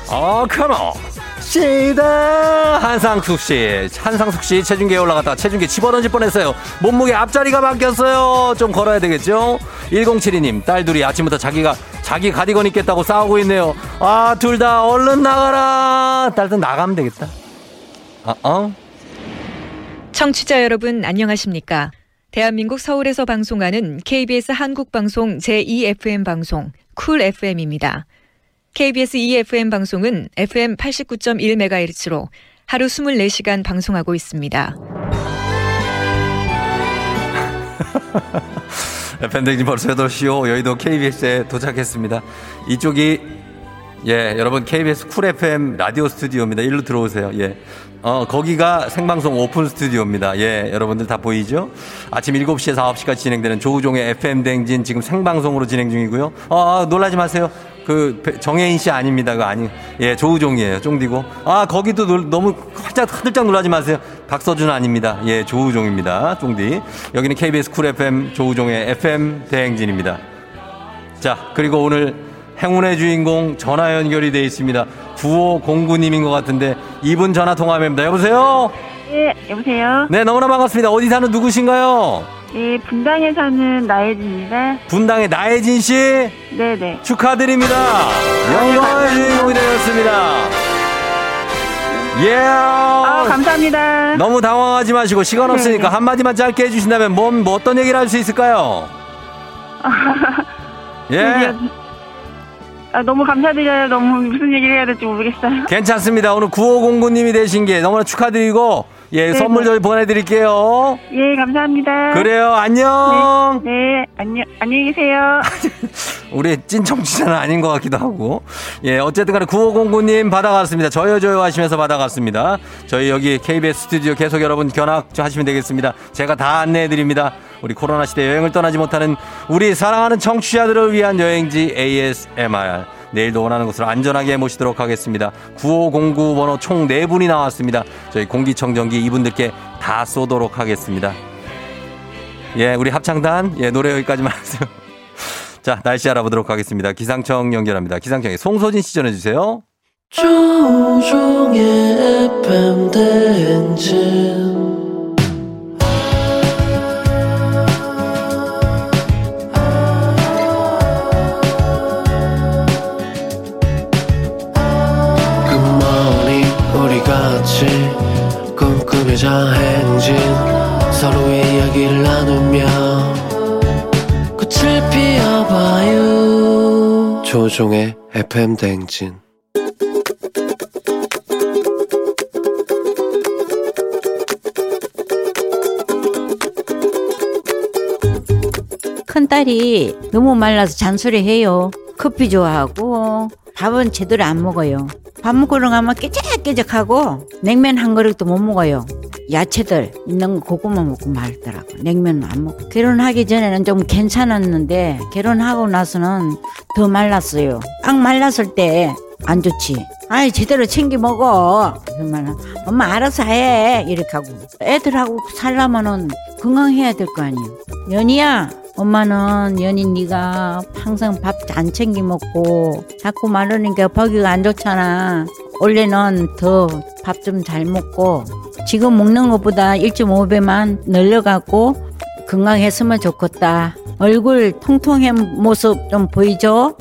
어 컴온 시다 한상숙 씨. 한상숙 씨 체중계에 올라갔다 체중계 집어던질 뻔했어요. 몸무게 앞자리가 바뀌었어요. 좀 걸어야 되겠죠? 1072님 딸 둘이 아침부터 자기가 자기 가디건 입겠다고 싸우고 있네요. 아 둘 다 얼른 나가라. 딸도 나가면 되겠다. 아, 어? 청취자 여러분 안녕하십니까? 대한민국 서울에서 방송하는 KBS 한국방송 제2FM 방송 쿨 FM입니다. KBS EFM 방송은 FM 89.1MHz로 하루 24시간 방송하고 있습니다. 팬데믹 벌써 8시요. 여의도 KBS에 도착했습니다. 이쪽이 예, 여러분 KBS 쿨 FM 라디오 스튜디오입니다. 일로 들어오세요. 예. 어, 거기가 생방송 오픈 스튜디오입니다. 예, 여러분들 다 보이죠? 아침 7시에서 9시까지 진행되는 조우종의 FM 대행진 지금 생방송으로 진행 중이고요. 어, 놀라지 마세요. 그 정해인 씨 아닙니다. 그 아니 예 조우종이에요. 쫑디고 아 거기도 놀, 너무 활짝 화들짝 놀라지 마세요. 박서준 아닙니다. 예 조우종입니다. 쫑디 여기는 KBS 쿨 FM 조우종의 FM 대행진입니다. 자 그리고 오늘 행운의 주인공 전화 연결이 돼 있습니다. 9509님인 것 같은데 이분 전화 통화합니다. 여보세요. 네 여보세요. 네 너무나 반갑습니다. 어디 사는 누구신가요? 네, 분당에 사는 나혜진입니다. 분당의 나혜진 씨? 네네. 축하드립니다. 영광의 주인공이 되었습니다. 예. 아, 감사합니다. 너무 당황하지 마시고 시간 없으니까 네네. 한마디만 짧게 해주신다면 뭐, 뭐 어떤 얘기를 할 수 있을까요? 예. 아, 너무 감사드려요. 너무 무슨 얘기를 해야 될지 모르겠어요. 괜찮습니다. 오늘 9509님이 되신 게 너무나 축하드리고 예, 네, 선물 저희 보내드릴게요. 예, 감사합니다. 그래요, 안녕. 네, 네 안녕, 안녕히 계세요. 우리 찐 청취자는 아닌 것 같기도 하고. 예, 어쨌든 간에 9509님 받아갔습니다. 저요, 저요 하시면서 받아갔습니다. 저희 여기 KBS 스튜디오 계속 여러분 견학 하시면 되겠습니다. 제가 다 안내해드립니다. 우리 코로나 시대 여행을 떠나지 못하는 우리 사랑하는 청취자들을 위한 여행지 ASMR. 내일도 원하는 곳으로 안전하게 모시도록 하겠습니다. 9509 번호 총 4분이 나왔습니다. 저희 공기청정기 이분들께 다 쏘도록 하겠습니다. 예, 우리 합창단, 예, 노래 여기까지만 하세요. 자, 날씨 알아보도록 하겠습니다. 기상청 연결합니다. 기상청에 송소진 시 전해주세요. 조종의 FM 대행진 꿈꾸며자 행진 서로의 이야기를 나누며 꽃을 피워봐요. 조종의 FM 대행진. 큰딸이 너무 말라서 잔소리해요. 커피 좋아하고 밥은 제대로 안 먹어요. 밥 먹으러 가면 깨작깨작하고 냉면 한 그릇도 못 먹어요. 야채들 있는 거 그것만 먹고 말더라고. 냉면은 안 먹고. 결혼하기 전에는 좀 괜찮았는데 결혼하고 나서는 더 말랐어요. 딱 말랐을 때 안 좋지. 아이 제대로 챙겨 먹어. 그러면 엄마 알아서 해 이렇게 하고 애들하고 살려면은 건강해야 될 거 아니에요. 연희야. 엄마는 연희 네가 항상 밥 안 챙겨 먹고 자꾸 말하니까 보기가 안 좋잖아. 원래는 더 밥 좀 잘 먹고 지금 먹는 것보다 1.5배만 늘려갖고 건강했으면 좋겠다. 얼굴 통통한 모습 좀 보이죠?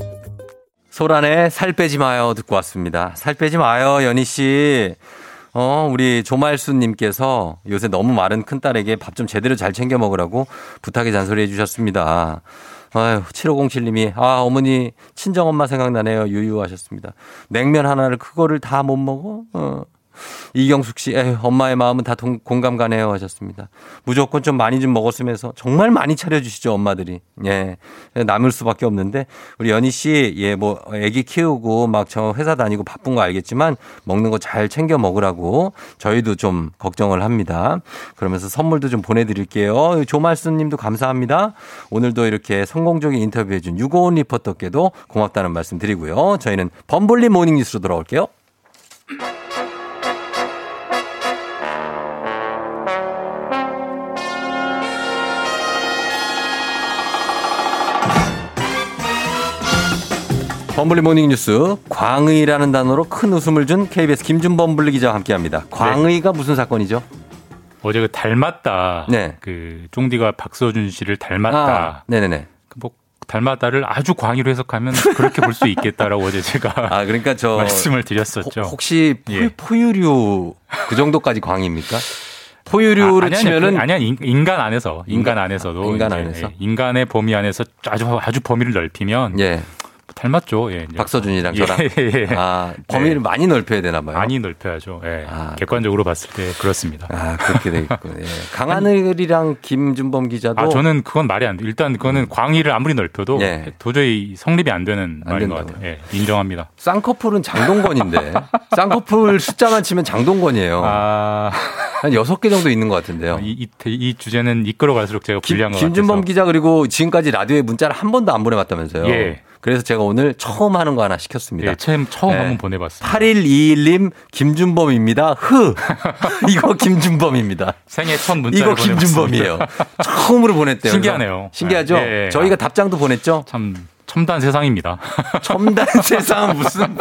소란에 살 빼지 마요 듣고 왔습니다. 살 빼지 마요 연희 씨. 어, 우리 조말수님께서 요새 너무 마른 큰딸에게 밥 좀 제대로 잘 챙겨 먹으라고 부탁의 잔소리 해주셨습니다. 아유, 7507님이, 아, 어머니, 친정엄마 생각나네요. 유유하셨습니다. 냉면 하나를 그거를 다 못 먹어? 어. 이경숙 씨, 에휴, 엄마의 마음은 다 동, 공감 가네요 하셨습니다. 무조건 좀 많이 좀 먹었으면서 정말 많이 차려주시죠, 엄마들이. 예. 남을 수밖에 없는데, 우리 연희 씨, 예, 뭐, 애기 키우고 막 저 회사 다니고 바쁜 거 알겠지만, 먹는 거 잘 챙겨 먹으라고 저희도 좀 걱정을 합니다. 그러면서 선물도 좀 보내드릴게요. 조말순 님도 감사합니다. 오늘도 이렇게 성공적인 인터뷰 해준 유고온 리포터께도 고맙다는 말씀 드리고요. 저희는 범블리 모닝 뉴스로 돌아올게요. 범블리 모닝 뉴스 광의라는 단어로 큰 웃음을 준 KBS 김준범블리 기자와 함께합니다. 광의가 무슨 사건이죠? 어제 그 닮았다. 네. 그 쫑디가 박서준 씨를 닮았다. 아, 네네네. 뭐 닮았다를 아주 광의로 해석하면 그렇게 볼 수 있겠다라고 어제 제가 아 그러니까 저 말씀을 드렸었죠. 호, 혹시 포, 예. 포 유류 그 정도까지 광입니까? 포유류를 아니, 치면은 아니 아니 인간 안에서 인간 안에서도 인간 이제, 안에서? 예, 인간의 범위 안에서 아주 아주 범위를 넓히면 예. 닮았죠. 예. 박서준이랑 예, 저랑 예. 아 범위를 네. 많이 넓혀야 되나 봐요. 많이 넓혀야죠. 예. 아, 객관적으로 봤을 때 그렇습니다. 아 그렇게 돼 있고 예. 강하늘이랑 김준범 기자도 아, 저는 그건 말이 안 돼. 일단 그거는 광의를 아무리 넓혀도 예. 도저히 성립이 안 되는 안 말인 것 된다고요? 같아요. 예, 인정합니다. 쌍꺼풀은 장동건인데 쌍꺼풀 숫자만 치면 장동건이에요. 아, 한 여섯 개 정도 있는 것 같은데요. 이, 이, 이 주제는 이끌어 갈수록 제가 김, 불리한 것 김준범 같아서. 기자 그리고 지금까지 라디오에 문자를 한 번도 안 보내봤다면서요. 예. 그래서 제가 오늘 처음 하는 거 하나 시켰습니다. 예, 처음, 처음 네. 한번 보내봤습니다. 8121님 김준범입니다. 흐. 이거 김준범입니다. 생애 첫 문자를 이거. 김준범이에요. 처음으로 보냈대요. 신기하네요. 신기하죠? 예, 예. 저희가 답장도 보냈죠? 참 첨단 세상입니다. 첨단 세상은 무슨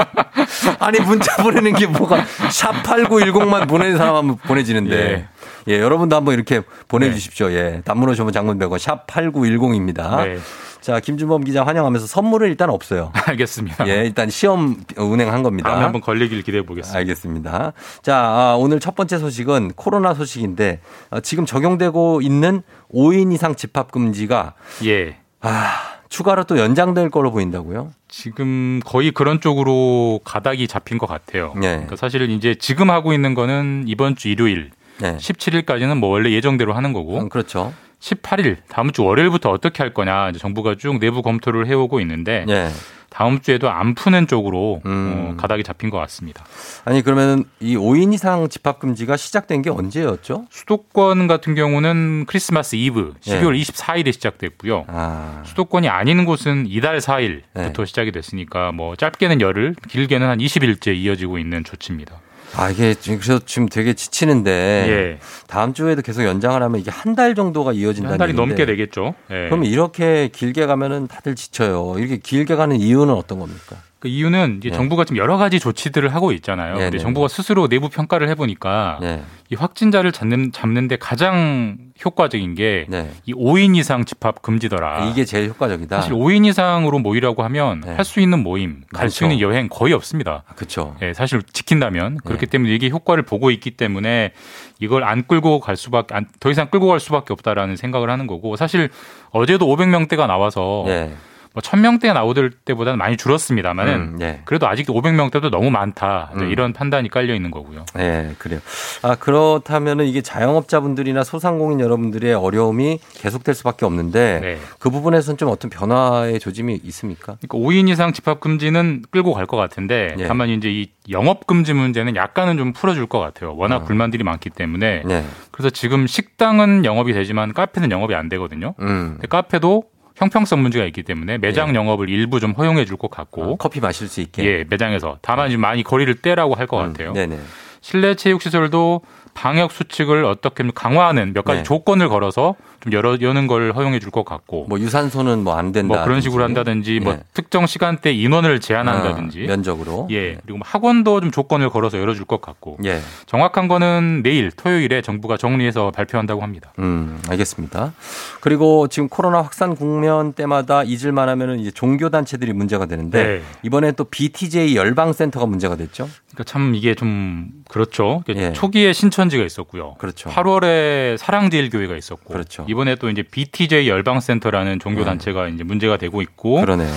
아니 문자 보내는 게 뭐가 샵 8910만 보내는 사람 하면 보내지는데 예. 여러분도 한번 이렇게 보내주십시오. 예 단문 오시면 장문 100원 샵 8910입니다. 네. 자 김준범 기자 환영하면서 선물은 일단 없어요. 알겠습니다. 예 일단 시험 운행한 겁니다. 다음에 한번 걸리길 기대해 보겠습니다. 알겠습니다. 자, 아, 오늘 첫 번째 소식은 코로나 소식인데 어, 지금 적용되고 있는 5인 이상 집합 금지가 예. 아, 추가로 또 연장될 걸로 보인다고요? 지금 거의 그런 쪽으로 가닥이 잡힌 것 같아요. 네. 그러니까 사실 이제 지금 하고 있는 거는 이번 주 일요일 네. 17일까지는 뭐 원래 예정대로 하는 거고 음, 그렇죠. 18일 다음 주 월요일부터 어떻게 할 거냐 이제 정부가 쭉 내부 검토를 해오고 있는데 예. 다음 주에도 안 푸는 쪽으로 음. 어, 가닥이 잡힌 것 같습니다. 아니 그러면 이 5인 이상 집합 금지가 시작된 게 언제였죠? 수도권 같은 경우는 크리스마스 이브 예. 12월 24일에 시작됐고요. 아, 수도권이 아닌 곳은 이달 4일부터 네. 시작이 됐으니까 뭐 짧게는 열흘, 길게는 한 20일째 이어지고 있는 조치입니다. 아 이게 지금 그래서 지금 되게 지치는데 예. 다음 주에도 계속 연장을 하면 이게 한 달 정도가 이어진다는 한 달이 얘기인데 넘게 되겠죠. 예. 그럼 이렇게 길게 가면은 다들 지쳐요. 이렇게 길게 가는 이유는 어떤 겁니까? 그 이유는 이제 예. 정부가 지금 여러 가지 조치들을 하고 있잖아요. 네, 근데 네. 정부가 스스로 내부 평가를 해보니까 네. 이 확진자를 잡는 잡는데 가장 효과적인 게이 네. 5인 이상 집합 금지더라. 이게 제일 효과적이다. 사실 5인 이상으로 모이라고 하면 네. 할수 있는 모임, 갈수 많죠. 있는 여행 거의 없습니다. 그렇죠. 예, 사실 지킨다면 그렇기 네. 때문에 이게 효과를 보고 있기 때문에 이걸 안 끌고 갈 수밖에 안, 더 이상 끌고 갈 수밖에 없다라는 생각을 하는 거고 사실 어제도 500명대가 나와서 네. 뭐 1000명대 나오들 때보다는 많이 줄었습니다만은 음, 예. 그래도 아직 500명대도 너무 많다. 음. 이런 판단이 깔려 있는 거고요. 네, 그래요. 아, 그렇다면은 이게 자영업자분들이나 소상공인 여러분들의 어려움이 계속될 수밖에 없는데 네. 그 부분에서는 좀 어떤 변화의 조짐이 있습니까? 그러니까 5인 이상 집합 금지는 끌고 갈 것 같은데 예. 다만 이제 이 영업 금지 문제는 약간은 좀 풀어줄 것 같아요. 워낙 어. 불만들이 많기 때문에 네. 그래서 지금 식당은 영업이 되지만 카페는 영업이 안 되거든요. 음. 카페도 형평성 문제가 있기 때문에 매장 영업을 일부 좀 허용해 줄 것 같고 예. 아, 커피 마실 수 있게. 예 매장에서 다만 지금 많이 거리를 떼라고 할 것 같아요. 음, 네네. 실내 체육 시설도 방역 수칙을 어떻게 강화하는 몇 가지 네. 조건을 걸어서 좀 열어 여는 걸 허용해 줄 것 같고 뭐 유산소는 뭐 안 된다. 뭐 그런 식으로 한다든지 뭐 특정 시간대 인원을 제한한다든지 아, 면적으로. 예 그리고 뭐 학원도 좀 조건을 걸어서 열어줄 것 같고 예. 정확한 거는 내일 토요일에 정부가 정리해서 발표한다고 합니다. 음, 알겠습니다. 그리고 지금 코로나 확산 국면 때마다 잊을만 하면은 이제 종교 단체들이 문제가 되는데 네. 이번에 또 BTJ 열방 센터가 문제가 됐죠. 그러니까 참 이게 좀 그렇죠. 예. 초기에 신천지가 있었고요. 그렇죠. 8월에 사랑제일교회가 있었고 그렇죠. 이번에 또 이제 BTJ 열방센터라는 종교 단체가 이제 문제가 되고 있고 그러네요.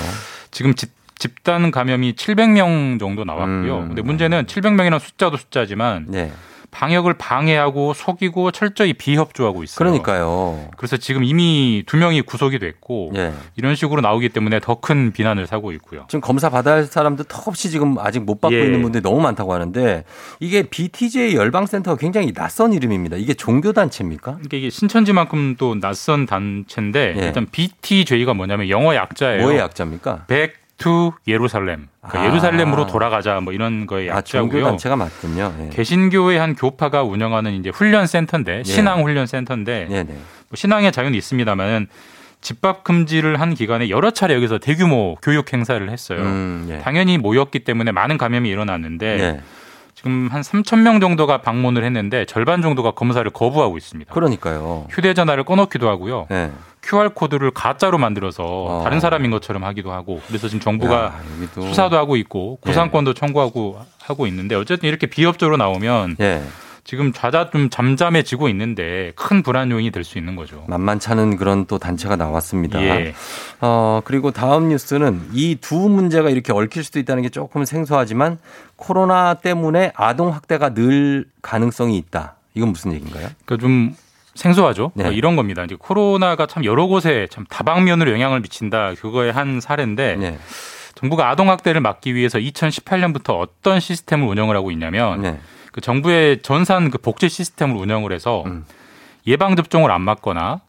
지금 집, 집단 감염이 700명 정도 나왔고요. 음. 근데 문제는 700명이라는 숫자도 숫자지만 네. 방역을 방해하고 속이고 철저히 비협조하고 있어요. 그러니까요. 그래서 지금 이미 두 명이 구속이 됐고 예. 이런 식으로 나오기 때문에 더 큰 비난을 사고 있고요. 지금 검사 받아야 할 사람도 턱없이 지금 아직 못 받고 예. 있는 분들이 너무 많다고 하는데 이게 BTJ 열방센터가 굉장히 낯선 이름입니다. 이게 종교 단체입니까? 그러니까 이게 신천지만큼 또 낯선 단체인데 예. 일단 BTJ가 뭐냐면 영어 약자예요. 뭐의 약자입니까? Back to 예루살렘. 그러니까 아. 예루살렘으로 돌아가자 뭐 이런 거의 아, 약자고요. 단체가 맞군요. 예. 개신교의 한 교파가 운영하는 이제 훈련 센터인데 신앙 훈련 센터인데 네네. 뭐 신앙의 자유는 있습니다만은 집합 금지를 한 기간에 여러 차례 여기서 대규모 교육 행사를 했어요. 음, 예. 당연히 모였기 때문에 많은 감염이 일어났는데 예. 지금 한 3천 명 정도가 방문을 했는데 절반 정도가 검사를 거부하고 있습니다. 그러니까요. 휴대전화를 꺼놓기도 하고요. 예. QR 코드를 가짜로 만들어서 어. 다른 사람인 것처럼 하기도 하고 그래서 지금 정부가 야. 수사도 하고 있고 구상권도 청구하고 하고 있는데 어쨌든 이렇게 비협조로 나오면 예. 지금 좌자 좀 잠잠해지고 있는데 큰 불안 요인이 될 수 있는 거죠. 만만찮은 그런 또 단체가 나왔습니다. 예. 어, 그리고 다음 뉴스는 이 두 문제가 이렇게 얽힐 수도 있다는 게 조금 생소하지만 코로나 때문에 아동 학대가 늘 가능성이 있다. 이건 무슨 얘기인가요? 그러니까 좀 생소하죠. 네. 뭐 이런 겁니다. 이제 코로나가 참 여러 곳에 참 다방면으로 영향을 미친다. 그거의 한 사례인데 네. 정부가 아동 학대를 막기 위해서 2018년부터 어떤 시스템을 운영을 하고 있냐면 네. 그 정부의 전산 그 복지 시스템을 운영을 해서 음. 예방 접종을 안 맞거나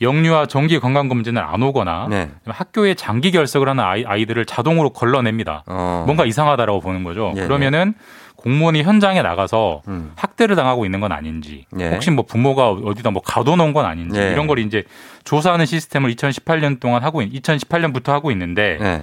영유아 정기 건강 검진을 안 오거나 네. 학교에 장기 결석을 하는 아이, 아이 들을 자동으로 걸러냅니다. 어. 뭔가 이상하다라고 보는 거죠. 예, 그러면은 공무원이 현장에 나가서 음. 학대를 당하고 있는 건 아닌지, 예. 혹시 뭐 부모가 어디다 뭐 가둬놓은 건 아닌지 예. 이런 걸 이제 조사하는 시스템을 2018년 동안 하고 있, 2018년부터 하고 있는데, 네.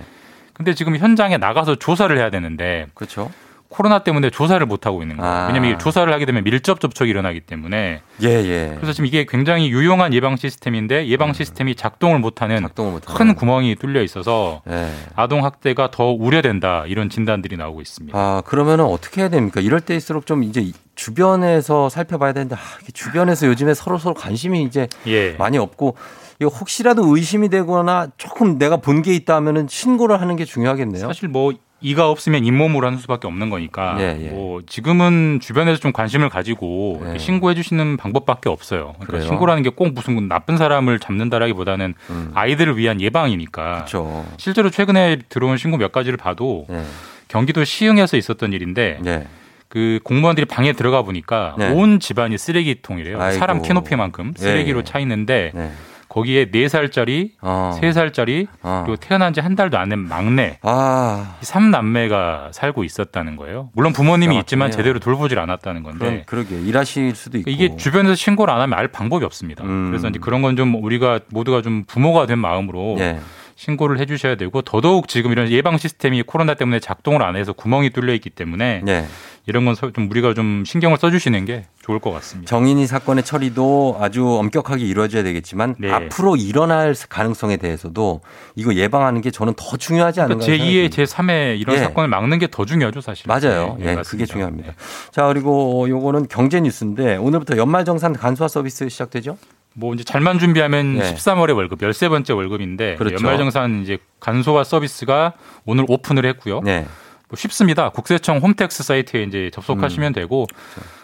근데 지금 현장에 나가서 조사를 해야 되는데 그렇죠. 코로나 때문에 조사를 못 하고 있는 거예요. 아. 왜냐하면 이 조사를 하게 되면 밀접 접촉이 일어나기 때문에 예, 예. 그래서 지금 이게 굉장히 유용한 예방 시스템인데 예방 시스템이 작동을 못하는 작동을. 큰 구멍이 뚫려 있어서 예. 아동 학대가 더 우려된다 이런 진단들이 나오고 있습니다. 아, 그러면은 어떻게 해야 됩니까? 이럴 때일수록 좀 이제 주변에서 살펴봐야 되는데, 아, 주변에서 요즘에 서로 서로 관심이 이제 예. 많이 없고, 혹시라도 의심이 되거나 조금 내가 본 게 있다 하면은 신고를 하는 게 중요하겠네요. 사실 뭐 이가 없으면 잇몸으로 하는 수밖에 없는 거니까 예, 예. 뭐 지금은 주변에서 좀 관심을 가지고 예. 신고해 주시는 방법밖에 없어요. 그러니까 그래요? 신고라는 게 꼭 무슨 나쁜 사람을 잡는다라기보다는 음. 아이들을 위한 예방이니까 그렇죠. 실제로 최근에 들어온 신고 몇 가지를 봐도 예. 경기도 시흥에서 있었던 일인데 예. 그 공무원들이 방에 들어가 보니까 네. 온 집안이 쓰레기통이래요. 아이고. 사람 키높이만큼 쓰레기로 예, 예. 차 있는데 네. 거기에 네살짜리 어. 세살짜리 어. 그리고 태어난 지 한 달도 안 된 막내 아, 이 삼남매가 살고 있었다는 거예요. 물론 부모님이 있지만. 제대로 돌보질 않았다는 건데 그런, 그러 게. 일하실 수도 있고. 이게 주변에서 신고를 안 하면 알 방법이 없습니다. 음. 그래서 이제 그런 건 좀 우리가 모두가 좀 부모가 된 마음으로 예. 신고를 해주셔야 되고 더더욱 지금 이런 예방 시스템이 코로나 때문에 작동을 안 해서 구멍이 뚫려 있기 때문에 예. 이런 건 좀 우리가 좀 신경을 써주시는 게 좋을 것 같습니다. 정인이 사건의 처리도 아주 엄격하게 이루어져야 되겠지만 네. 앞으로 일어날 가능성에 대해서도 이거 예방하는 게 저는 더 중요하지 않은가 그러니까 제2의 생각이 듭니다. 제3의 이런 예. 사건을 막는 게 더 중요하죠, 사실. 맞아요. 네, 예, 네, 그게. 중요합니다. 자, 그리고 요거는 경제 뉴스인데 오늘부터 연말 정산 간소화 서비스 시작되죠? 뭐 이제 잘만 준비하면 네. 13월에 월급, 13번째 월급인데 그렇죠. 연말정산 이제 간소화 서비스가 오늘 오픈을 했고요. 네. 뭐 쉽습니다. 국세청 홈택스 사이트에 이제 접속하시면 음. 되고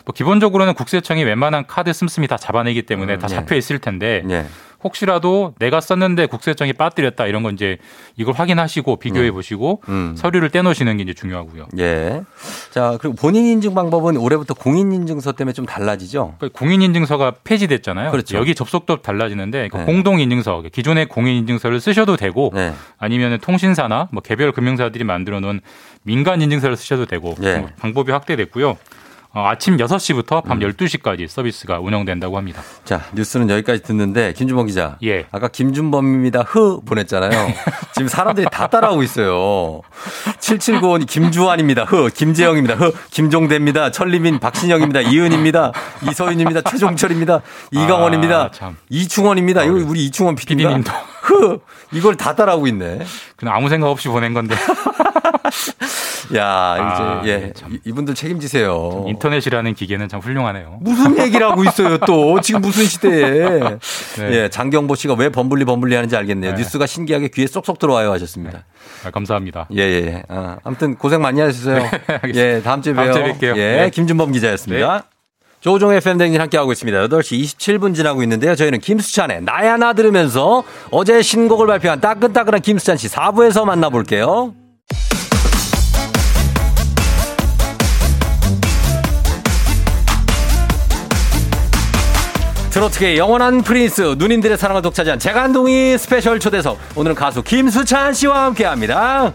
뭐 기본적으로는 국세청이 웬만한 카드 씀씀이 다 잡아내기 때문에 다 네. 잡혀 있을 텐데 네. 혹시라도 내가 썼는데 국세청이 빠뜨렸다 이런 건 이제 이걸 확인하시고 비교해 보시고 음. 서류를 떼놓으시는 게 이제 중요하고요. 예. 자, 그리고 본인 인증 방법은 올해부터 공인 인증서 때문에 좀 달라지죠? 그러니까 공인 인증서가 폐지됐잖아요. 그렇죠. 여기 접속도 달라지는데 그 네. 공동 인증서, 기존의 공인 인증서를 쓰셔도 되고 네. 아니면 통신사나 뭐 개별 금융사들이 만들어 놓은 민간 인증서를 쓰셔도 되고 예. 방법이 확대됐고요. 어, 아침 6시부터 밤 음. 12시까지 서비스가 운영된다고 합니다. 자, 뉴스는 여기까지 듣는데 김준범 기자. 예. 아까 김준범입니다. 흐 보냈잖아요. 지금 사람들이 다 따라오고 있어요. 7795원 김주환입니다. 흐 김재영입니다. 흐 김종대입니다. 천리민 박신영입니다. 이은입니다. 이서윤입니다. 최종철입니다. 이강원입니다. 아, 참. 이충원입니다. 이거 우리 이충원. PD님도. 흐 이걸 다 따라오고 있네. 그냥 아무 생각 없이 보낸 건데 야, 아, 이제 예. 이- 이분들 책임지세요. 인터넷이라는 기계는 참 훌륭하네요. 무슨 얘기를 하고 있어요, 또. 지금 무슨 시대에. 네. 예, 장경보 씨가 왜 범블리 범블리 하는지 알겠네요. 뉴스가 신기하게 귀에 쏙쏙 들어와요 하셨습니다. 아, 감사합니다. 예, 예. 아, 아무튼 고생 많이 하셨어요. 알겠습니다. 예, 다음 주에 다음 봬요. 주에 뵐게요. 예, 네. 김준범 기자였습니다. 조종의 FM 댕진 함께하고 있습니다. 8시 27분 지나고 있는데요. 저희는 김수찬의 나야 나 들으면서 어제 신곡을 발표한 따끈따끈한 김수찬 씨 4부에서 만나볼게요. 트로트계의 영원한 프린스 누님들의 사랑을 독차지한 재간둥이 스페셜 초대석 오늘은 가수 김수찬 씨와 함께합니다.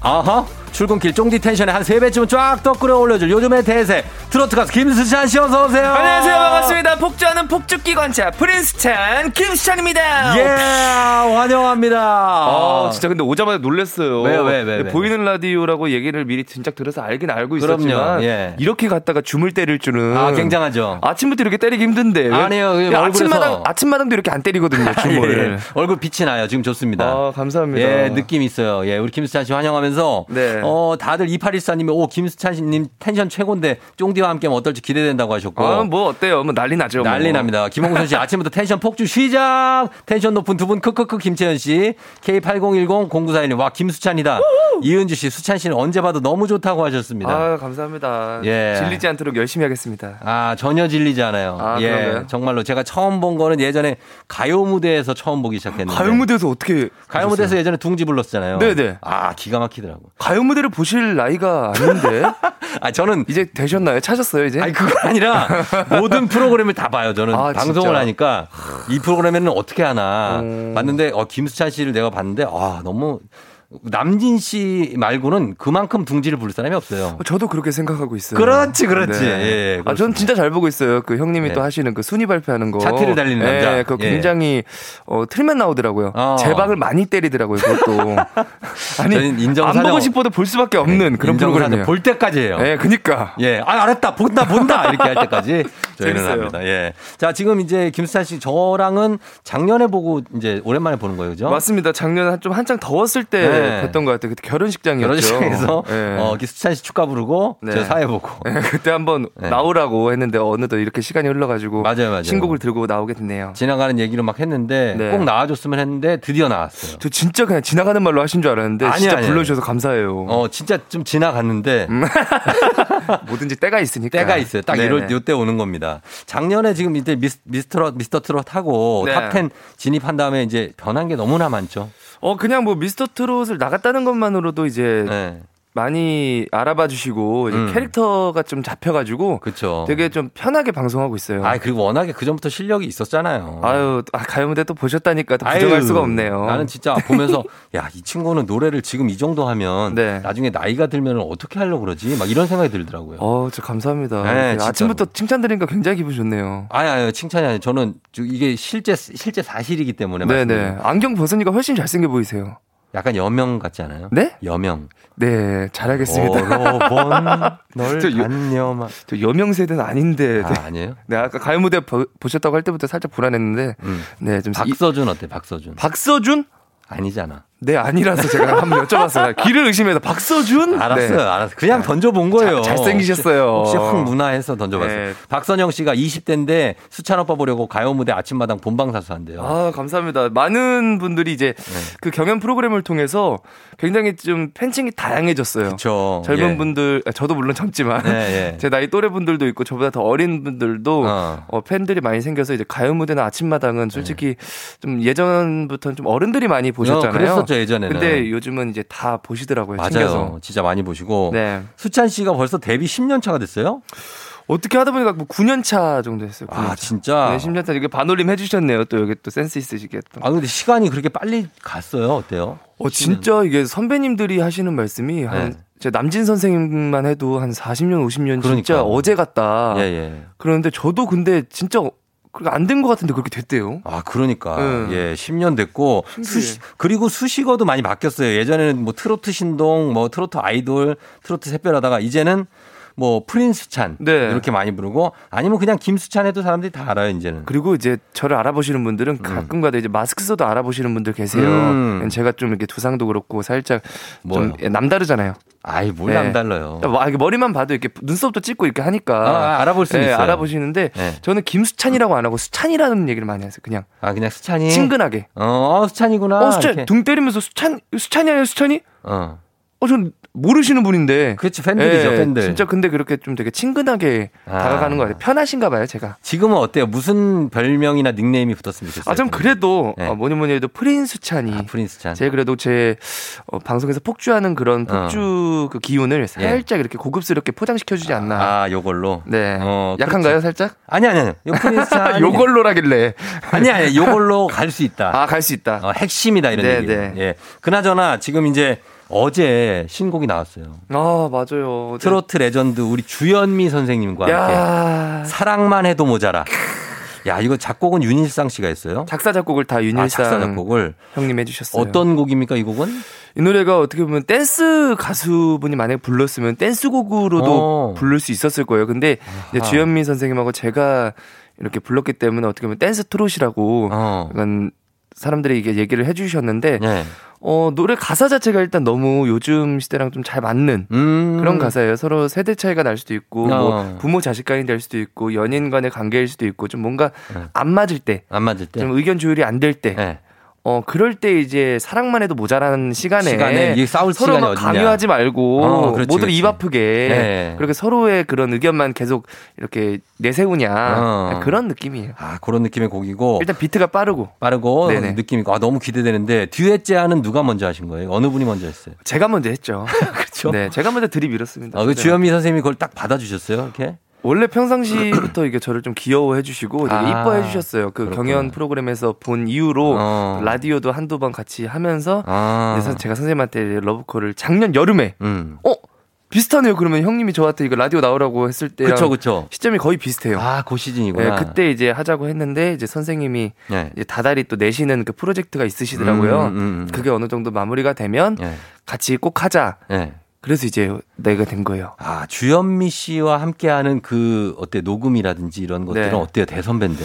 아하 출근길 쫑디 텐션에 한 세배쯤은 쫙더 끌어올려줄 요즘의 대세 트로트 가수 김수찬 씨 어서 오세요. 안녕하세요 반갑습니다 폭주하는 폭죽기 관차 프린스찬 김수찬입니다 예 환영합니다. 아 진짜 근데 오자마자 놀랐어요 왜요, 왜, 왜, 왜? 보이는 라디오라고 얘기를 미리 진작 들어서 알긴 알고 있었지만 예. 이렇게 갔다가 줌을 때릴 줄은 아 굉장하죠. 아침부터 이렇게 때리기 힘든데 왜- 아니에요, 얼굴에서- 아침마당 아침마당도 이렇게 안 때리거든요 줌을 예, 얼굴 빛이 나요. 지금 좋습니다. 아 감사합니다 예, 느낌 있어요. 예, 우리 김수찬 씨 환영하면서 네. 어, 다들 2814님이 오, 김수찬 씨님 텐션 최고인데 쫑디와 함께하면 어떨지 기대된다고 하셨고. 아, 뭐 어때요? 뭐 난리 나죠. 뭐. 난리 납니다. 김홍선 씨 아침부터 텐션 폭주 시작. 텐션 높은 두 분 크크크 김채연 씨, K8010 0941님 와 김수찬이다. 이은주 씨, 수찬 씨는 언제 봐도 너무 좋다고 하셨습니다. 아 감사합니다. 예. 질리지 않도록 열심히 하겠습니다. 아, 전혀 질리지 않아요. 아, 예, 그런가요? 정말로 제가 처음 본 거는 예전에 가요 무대에서 처음 보기 시작했는데. 가요 무대에서 어떻게 가요 무대에서 예전에 둥지 불렀잖아요. 네 네. 아, 기가 막히더라고. 가요 무대 를 보실 나이가 아닌데. 아, 저는 이제 되셨나요? 찾았어요, 이제? 아니 그거 아니라 모든 프로그램을 다 봐요. 저는 아, 방송을 진짜? 하니까 이 프로그램에는 어떻게 하나 음. 봤는데 어 김수찬 씨를 내가 봤는데 아 너무 남진 씨 말고는 그만큼 둥지를 부를 사람이 없어요. 저도 그렇게 생각하고 있어요. 그렇지, 그렇지. 예, 아, 전 진짜 잘 보고 있어요. 그 형님이 네. 또 하시는 그 순위 발표하는 거. 차트를 달리는 남자. 예, 그거 예. 굉장히 어, 틀면 나오더라고요. 어. 제 방을 많이 때리더라고요, 그것도. 아니, 인정사정- 안 보고 싶어도 볼 수밖에 없는 그런 인정사정 프로그램이에요. 볼 때까지 해요. 예, 그니까. 예, 아, 알았다, 본다, 본다! 이렇게 할 때까지 저희는. 합니다. 예. 자, 지금 이제 김수찬 씨, 저랑은 작년에 보고 이제 오랜만에 보는 거예요, 그죠? 맞습니다. 작년 한- 좀 한창 더웠을 때 네. 뵀던 것 같아요. 그때 결혼식장이었죠. 결혼식장에서 예. 어, 수찬 씨 축가 부르고 네. 저 사회 보고. 예, 그때 한번 네. 나오라고 했는데 어느덧 이렇게 시간이 흘러가지고 맞아요, 맞아요. 신곡을 들고 나오게 됐네요. 지나가는 얘기를 막 했는데 네. 꼭 나와줬으면 했는데 드디어 나왔어요. 저 진짜 그냥 지나가는 말로 하신 줄 알았는데 아니, 진짜 아니, 불러주셔서 감사해요. 어, 진짜 좀 지나갔는데 뭐든지 때가 있으니까. 때가 있어요. 딱 네네. 이럴 요때 오는 겁니다. 작년에 지금 이때 미스, 미스터 미스터 트롯 하고 네. 탑10 진입한 다음에 이제 변한 게 너무나 많죠. 어 그냥 뭐 미스터 트롯을 나갔다는 것만으로도 이제 네. 많이 알아봐 주시고 음. 캐릭터가 좀 잡혀가지고 그렇죠. 되게 좀 편하게 방송하고 있어요. 아, 그리고 워낙에 그 전부터 실력이 있었잖아요. 아유 아, 가요무대 또 보셨다니까 또 부정할 아유, 수가 없네요. 나는 진짜 보면서 야, 이 친구는 노래를 지금 이 정도 하면 네. 나중에 나이가 들면 어떻게 하려고 그러지? 막 이런 생각이 들더라고요. 어, 저 감사합니다. 네. 아침부터 칭찬 드리니까 굉장히 기분 좋네요. 아니, 아니, 칭찬이 아니에요. 저는 저 이게 실제, 실제 사실이기 때문에. 네네. 말씀드려요. 안경 벗으니까 훨씬 잘생겨 보이세요. 약간 여명 같지 않아요? 네? 여명. 네, 잘하겠습니다. 여러분, 널저 여- 단념하. 저 여명 세대는 아닌데. 아, 네. 아니에요? 네, 아까 가요 무대 보, 보셨다고 할 때부터 살짝 불안했는데. 음. 네, 좀 이- 박서준 어때, 박서준? 박서준? 아니잖아. 네, 아니라서 제가 한번 여쭤봤어요. 길을 의심해서 박서준? 알았어요, 네. 알았어요. 그냥 던져본 거예요. 자- 잘생기셨어요. 혹시, 혹시 흥문화해서 던져봤어요. 네. 박선영 씨가 20대인데 수찬 오빠 보려고 가요 무대 아침마당 본방사수 한대요. 아, 감사합니다. 많은 분들이 이제 네. 그 경연 프로그램을 통해서 굉장히 좀 팬층이 다양해졌어요. 그쵸. 젊은 예. 분들, 아, 저도 물론 젊지만 네, 예. 제 나이 또래 분들도 있고 저보다 더 어린 분들도 어, 팬들이 많이 생겨서 이제 가요 무대나 아침마당은 솔직히 좀 예전부터는 좀 어른들이 많이 보셨잖아요. 네. 어, 그랬었죠, 예전에는. 근데 요즘은 이제 다 보시더라고요. 맞아요. 챙겨서. 진짜 많이 보시고. 네. 수찬 씨가 벌써 데뷔 10년 차가 됐어요? 어떻게 하다 보니까 뭐 9년 차 정도 했어요. 9년 아, 차. 진짜? 네, 10년 차 이게 반올림 해주셨네요. 또 여기 또 센스 있으시게 또. 아, 근데 시간이 그렇게 빨리 갔어요. 어때요? 어, 진짜 이게 선배님들이 하시는 말씀이 한, 네. 제 남진 선생님만 해도 한 40년, 50년 진짜 그러니까. 어제 같다. 예, 예. 그런데 저도 근데 진짜 안된 것 같은데 그렇게 됐대요. 아, 그러니까. 네. 예, 10년 됐고. 수시, 그리고 수식어도 많이 바뀌었어요. 예전에는 뭐 트로트 신동, 뭐 트로트 아이돌, 트로트 샛별하다가 이제는 뭐 프린스찬. 네. 이렇게 많이 부르고 아니면 그냥 김수찬 해도 사람들이 다 알아요, 이제는. 그리고 이제 저를 알아보시는 분들은 가끔가다 이제 마스크 써도 알아보시는 분들 계세요. 음. 제가 좀 이렇게 두상도 그렇고 살짝 뭐요? 좀 남다르잖아요. 아이, 뭘 네. 남달라요. 아, 이게 머리만 봐도 이렇게 눈썹도 찍고 이렇게 하니까 아, 알아볼 수 네, 있어요. 알아보시는데 네. 저는 김수찬이라고 안 하고 수찬이라는 얘기를 많이 하세요. 그냥 아, 그냥 수찬이. 친근하게. 어, 어, 수찬이구나. 어, 수찬 이렇게. 등 때리면서 수찬 수찬이 아니에요, 수찬이? 어. 어, 전 모르시는 분인데. 그렇죠, 팬들이죠, 예, 팬들. 진짜 근데 그렇게 좀 되게 친근하게 아. 다가가는 거 같아요. 편하신가 봐요, 제가. 지금은 어때요? 무슨 별명이나 닉네임이 붙었으면 좋겠어요? 아, 좀 그래도 네. 어, 뭐니 뭐니 해도 프린수찬이. 아, 프린스 찬. 제 그래도 제 어, 방송에서 폭주하는 그런 폭주 그 기운을 살짝 이렇게 고급스럽게 포장시켜주지 않나. 예. 아, 요걸로. 네. 어, 약한가요, 그렇죠. 살짝? 아니, 아니, 아니. 요 프린스 찬. 요걸로라길래. 아니, 아니, 요걸로 갈 수 있다. 아, 갈 수 있다. 어, 핵심이다, 이런 네, 얘기. 네. 예. 그나저나 지금 이제 어제 신곡이 나왔어요. 아, 맞아요. 트로트 레전드 우리 주현미 선생님과 함께 야. 사랑만 해도 모자라. 야, 이거 작곡은 윤일상 씨가 했어요. 작사 작곡을 다 윤일상 아, 작사 작곡을 형님 해주셨어요. 어떤 곡입니까, 이 곡은? 이 노래가 어떻게 보면 댄스 가수분이 만약에 불렀으면 댄스곡으로도 어. 부를 수 있었을 거예요. 근데. 주현미 선생님하고 제가 이렇게 불렀기 때문에 어떻게 보면 댄스 트롯이라고 어. 약간 사람들이 이게 얘기를 해주셨는데 네. 어, 노래 가사 자체가 일단 너무 요즘 시대랑 좀 잘 맞는 음. 그런 가사예요. 서로 세대 차이가 날 수도 있고, 어. 뭐 부모 자식 간이 될 수도 있고, 연인 간의 관계일 수도 있고, 좀 뭔가 네. 안 맞을 때, 안 맞을 때. 좀 의견 조율이 안 될 때, 네. 어, 그럴 때 이제 사랑만 해도 모자라는 시간에, 시간에 싸울 서로 막. 강요하지 말고 어, 그렇지, 모두를 그렇지. 입 아프게 네. 그렇게 서로의 그런 의견만 계속 이렇게 내세우냐 어. 그런 느낌이에요. 아, 그런 느낌의 곡이고. 일단 비트가 빠르고 빠르고 네네. 느낌 있고 아 너무 기대되는데 듀엣 제안은 누가 먼저 하신 거예요? 어느 분이 먼저 했어요? 제가 먼저 했죠. 그렇죠. 네, 제가 먼저 들이밀었습니다. 아, 그 네. 주현미 선생님이 그걸 딱 받아주셨어요, 이렇게? 원래 평상시부터 이게 저를 좀 귀여워해 주시고 되게 아, 이뻐해 주셨어요. 그 그렇구나. 경연 프로그램에서 본 이후로 어. 라디오도 한두 번 같이 하면서 아. 그래서 제가 선생님한테 러브콜을 작년 여름에 음. 어 비슷하네요. 그러면 형님이 저한테 이거 라디오 나오라고 했을 때 그쵸, 그쵸. 시점이 거의 비슷해요. 아, 그 시즌이구나. 네, 그때 이제 하자고 했는데 이제 선생님이 네. 이제 다달이 또 내시는 그 프로젝트가 있으시더라고요. 음, 음, 음. 그게 어느 정도 마무리가 되면 네. 같이 꼭 하자. 네. 그래서 이제 내가 된 거예요. 아, 주현미 씨와 함께하는 그 어때 녹음이라든지 이런 것들은 네. 어때요? 대선배인데.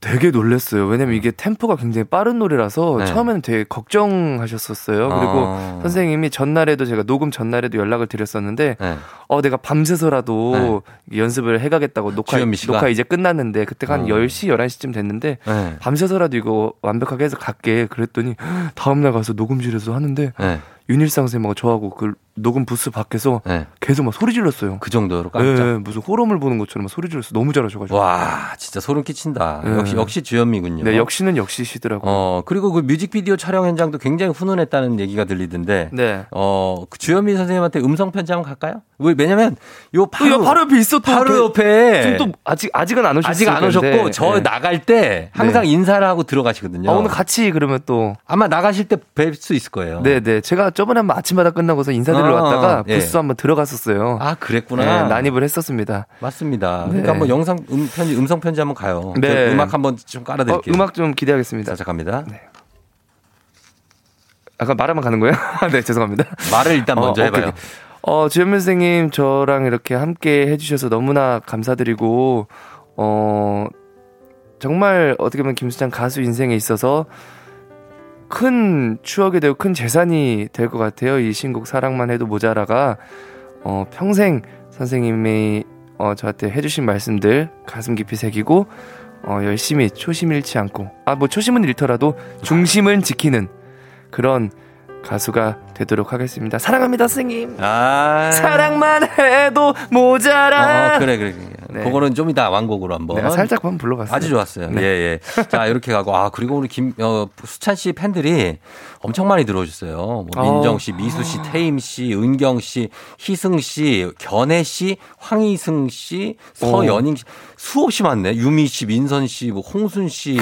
되게 놀랐어요. 왜냐면 이게 템포가 굉장히 빠른 노래라서 네. 처음에는 되게 걱정하셨었어요. 그리고 아. 선생님이 전날에도 제가 녹음 전날에도 연락을 드렸었는데 네. 어 내가 밤새서라도 연습을 해 가겠다고 녹화 주현미 씨가? 녹화 이제 끝났는데 그때가 한 어. 10시 11시쯤 됐는데 네. 밤새서라도 이거 완벽하게 해서 갈게 그랬더니 다음 날 가서 녹음실에서 하는데 네. 윤일상 쌤하고 저하고 그 녹음 부스 밖에서 네. 계속 막 소리 질렀어요. 그 정도로 깜짝. 네, 무슨 호러물 보는 것처럼 막 소리 질렀어. 너무 잘하셔가지고. 와, 진짜 소름 끼친다. 네. 역시, 역시 주현미군요. 네, 역시는 역시시더라고요. 어, 그리고 그 뮤직비디오 촬영 현장도 굉장히 훈훈했다는 얘기가 들리던데. 네. 어, 그 주현미 선생님한테 음성 편지 한번 갈까요? 왜, 왜냐면 요 바로, 또 바로 옆에 또 바로 그- 옆에 지금 또 아직 아직은 안 오셨어요. 아직 안 오셨고 저 나갈 때 항상 네. 인사를 하고 들어가시거든요. 아, 오늘 같이 그러면 또 아마 나가실 때 뵐 수 있을 거예요. 네, 네. 제가 저번에 한번 아침마다 끝나고서 인사드리러 아, 왔다가 예. 부스 한번 들어갔었어요. 아, 그랬구나. 네, 난입을 했었습니다. 맞습니다. 네. 그러니까 한번 영상 음 편지 음성 편지 한번 가요. 네. 저 음악 한번 좀 깔아 어, 드릴게요. 음악 좀 기대하겠습니다. 자, 갑니다. 아까 말하면 가는 거예요? 네, 죄송합니다. 말을 일단 먼저 어, 해 봐요. 오케이, 오케이. 어, 주현민 선생님 저랑 이렇게 함께 해주셔서 너무나 감사드리고, 어, 정말 어떻게 보면 김수찬 가수 인생에 있어서 큰 추억이 되고 큰 재산이 될 것 같아요. 이 신곡 사랑만 해도 모자라가 어, 평생 선생님이 어, 저한테 해주신 말씀들 가슴 깊이 새기고 어, 열심히 초심 잃지 않고 아 뭐 초심은 잃더라도 중심은 지키는 그런 가수가 되도록 하겠습니다. 사랑합니다, 선생님. 아. 사랑만 해도 모자라. 어, 그래, 그래. 그래. 네. 그거는 좀 이따 완곡으로 한번. 내가 살짝 한번 불러봤어요. 아주 좋았어요. 네. 예, 예. 자, 이렇게 가고. 아, 그리고 우리 김, 어, 수찬 씨 팬들이 엄청 많이 들어오셨어요. 뭐 어. 민정 씨, 미수 씨, 태임 씨, 은경 씨, 희승 씨, 견해 씨, 황희승 씨, 서연잉 씨. 수없이 많네. 유미 씨, 민선 씨, 뭐 홍순 씨,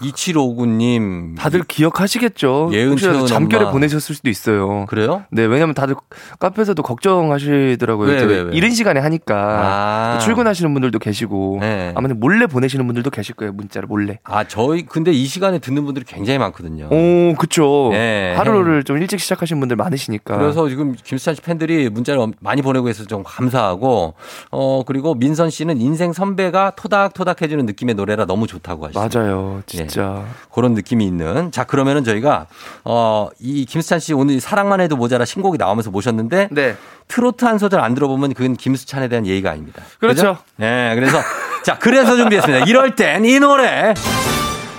2759님. 다들 기억하시겠죠. 예은 채은 잠결에 엄마. 보내셨을 수도 있어요. 그래요? 네, 왜냐면 다들 카페에서도 걱정하시더라고요. 왜, 저 왜, 왜? 이른 시간에 하니까 아. 출근 하시는 분들도 계시고 네. 아마 몰래 보내시는 분들도 계실 거예요. 문자를 몰래. 아, 저희, 근데 이 시간에 듣는 분들이 굉장히 많거든요. 오, 그쵸. 네. 하루를 좀 일찍 시작하신 분들 많으시니까. 그래서 지금 김수찬 씨 팬들이 문자를 엄- 많이 보내고 있어서 좀 감사하고, 어, 그리고 민선 씨는 인생 선배가 토닥토닥 해주는 느낌의 노래라 너무 좋다고 하시죠. 맞아요. 진짜. 그런 느낌이 있는. 자, 그러면은 저희가, 어, 이 김수찬 씨 오늘 사랑만 해도 모자라 신곡이 나오면서 모셨는데, 네. 트로트 한 소절 안 들어보면 그건 김수찬에 대한 예의가 아닙니다. 그렇죠. 그죠? 네, 그래서, 자, 그래서 준비했습니다. 이럴 땐 이 노래!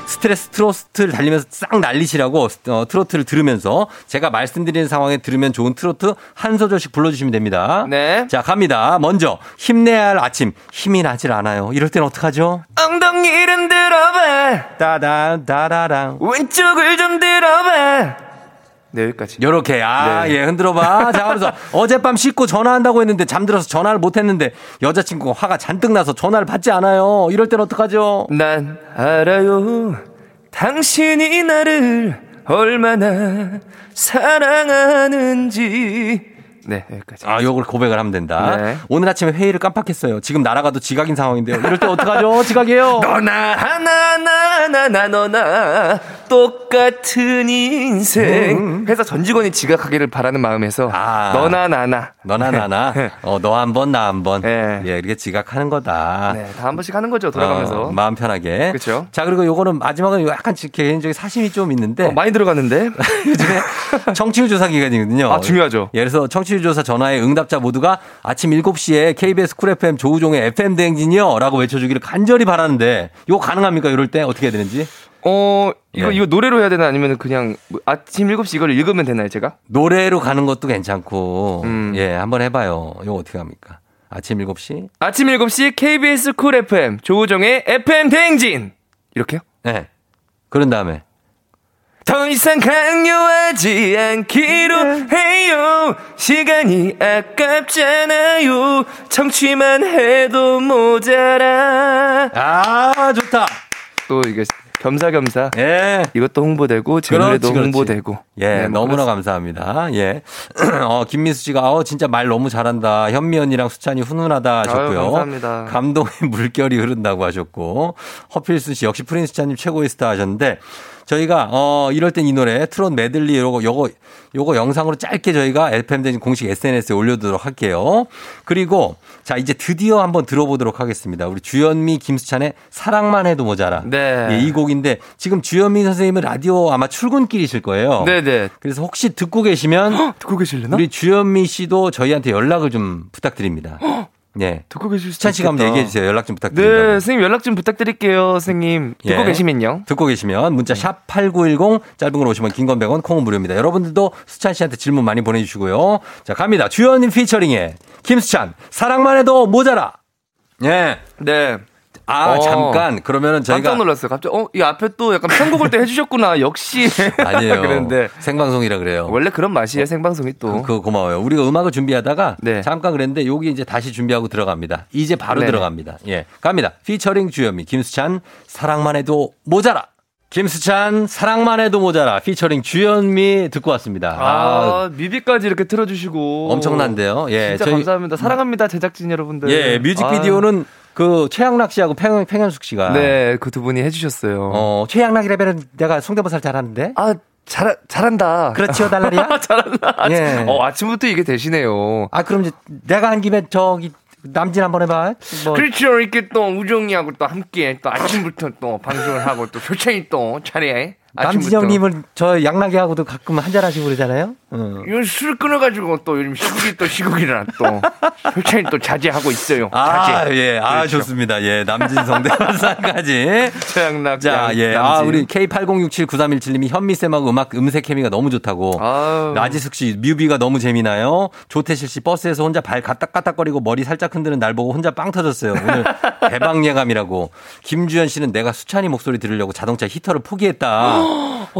스트레스 트로트를 달리면서 싹 날리시라고 어, 트로트를 들으면서 제가 말씀드리는 상황에 들으면 좋은 트로트 한 소절씩 불러주시면 됩니다. 네. 자, 갑니다. 먼저 힘내야 할 아침. 힘이 나질 않아요. 이럴 땐 어떡하죠? 엉덩이를 들어봐. 따단 따다랑. 왼쪽을 좀 들어봐. 네, 여기까지. 요렇게 아 네. 예 흔들어 봐 자 그래서 어젯밤 씻고 전화한다고 했는데 잠들어서 전화를 못 했는데 여자친구가 화가 잔뜩 나서 전화를 받지 않아요 이럴 땐 어떡하죠 난 알아요. 당신이 나를 얼마나 사랑하는지. 네, 여기까지. 아 요걸 고백을 하면 된다 네. 오늘 아침에 회의를 깜빡했어요 지금 날아가도 지각인 상황인데요 이럴 때 어떡하죠 지각이에요 너나 하나 나나 너나 똑같은 인생 회사 전 직원이 지각하기를 바라는 마음에서 아. 너나 나나 너나 나나 어, 너 한 번 나 한 번 네. 예 이렇게 지각하는 거다 네, 다 한 번씩 하는 거죠 돌아가면서 어, 마음 편하게 그쵸. 자 그리고 요거는 마지막은 약간 개인적인 사심이 좀 있는데 어, 많이 들어갔는데 요즘에 청취율 조사 기간이거든요. 아, 중요하죠. 예, 그래서 청취율 조사 전화의 응답자 모두가 아침 7시에 KBS 쿨 FM 조우종의 FM 대행진이요 라고 외쳐주기를 간절히 바라는데 이거 가능합니까? 이럴 때 어떻게 해야 되는지? 어 이거 예. 이거 노래로 해야 되나 아니면 그냥 뭐 아침 7시 이걸 읽으면 되나요 제가 노래로 가는 것도 괜찮고 음. 예 한번 해봐요. 이거 어떻게 합니까? 아침 7시? 아침 7시 KBS 쿨 FM 조우정의 FM 대행진 이렇게요? 네. 그런 다음에 더 이상 강요하지 않기로 해요. 시간이 아깝잖아요. 청취만 해도 모자라. 아 좋다. 또 이게 겸사겸사. 예. 이것도 홍보되고 제 노래도 그렇지. 홍보되고. 예, 네, 뭐 너무나 그렇습니다. 감사합니다. 예. 어, 김민수 씨가, 어, 진짜 말 너무 잘한다. 현미 언니랑 수찬이 훈훈하다 하셨고요. 아유, 감사합니다. 감동의 물결이 흐른다고 하셨고, 허필수 씨 역시 프린스찬 님 최고의 스타 하셨는데, 저희가, 어, 이럴 땐 이 노래, 트롯 메들리 요거, 요거, 요거 영상으로 짧게 저희가 FM대행진 공식 SNS에 올려두도록 할게요. 그리고, 자, 이제 드디어 한번 들어보도록 하겠습니다. 우리 주현미, 김수찬의 사랑만 해도 모자라. 네. 예, 이 곡인데, 지금 주현미 선생님은 라디오 아마 출근길이실 거예요. 네 네. 그래서 혹시 듣고 계시면 듣고 계실래나? 우리 주현미 씨도 저희한테 연락을 좀 부탁드립니다. 예. 듣고 계실 수도 수찬 씨가 한번. 얘기해 주세요. 연락 좀 네, 부탁드립니다. 선생님 연락 좀 부탁드릴게요, 선생님. 듣고 예. 계시면요. 듣고 계시면 문자 샵 8910 짧은 걸 오시면 긴건 100원 콩은 무료입니다. 여러분들도 수찬 씨한테 질문 많이 보내 주시고요. 자 갑니다. 주현님 피처링에 김수찬 사랑만 해도 모자라. 예. 네. 아 어. 잠깐 그러면은 저희가 깜짝 놀랐어요. 갑자기 어, 이 앞에 또 약간 편곡을 때 해주셨구나. 역시. 아니에요. 그런데 생방송이라 그래요. 원래 그런 맛이에요. 생방송이 또. 그, 그거 고마워요. 우리가 음악을 준비하다가 네. 잠깐 그랬는데 여기 이제 다시 준비하고 들어갑니다. 이제 바로 네네. 들어갑니다. 예. 갑니다. 피처링 주현미, 김수찬, 사랑만 해도 모자라. 김수찬, 사랑만 해도 모자라. 피처링 주현미 듣고 왔습니다. 아, 아, 뮤비까지 이렇게 틀어주시고. 엄청난데요. 예. 진짜 저희- 감사합니다. 사랑합니다, 제작진 여러분들. 예, 뮤직비디오는 그 최양락 씨하고 팽, 팽현숙 씨가. 아, 네, 그 두 분이 해주셨어요. 어, 최양락 레벨은 내가 성대모사를 잘하는데. 아, 잘, 잘한다. 그렇지요, 달라리야? 잘한다. 예. 어, 아침부터 이게 되시네요. 아, 그럼 이제 내가 한 김에 저기 남진 한번 해봐. 뭐. 그렇죠. 이렇게 또 우정이하고 또 함께 또 아침부터 또 방송을 하고 또 효찬이 또 차례 남진영님은 저 양락이하고도 가끔 한잔 하시고 그러잖아요. 어. 이건 술 끊어가지고 또 요즘 시국이 또 시국이라 또 효찬이 또 자제하고 있어요. 아, 자제. 예, 아, 그렇죠. 좋습니다. 예, 남진 성대모사까지. 최양락. 자, 예. 아, 우리 K80679317님이 현미쌤하고 음악, 음색 케미가 너무 좋다고. 나지숙 씨, 뮤비가 너무 재미나요? 조태실 씨 버스에서 혼자 발 까딱까딱거리고 머리 살짝 흔드는 날 보고 혼자 빵 터졌어요. 오늘 대박 예감이라고. 김주현 씨는 내가 수찬이 목소리 들으려고 자동차 히터를 포기했다.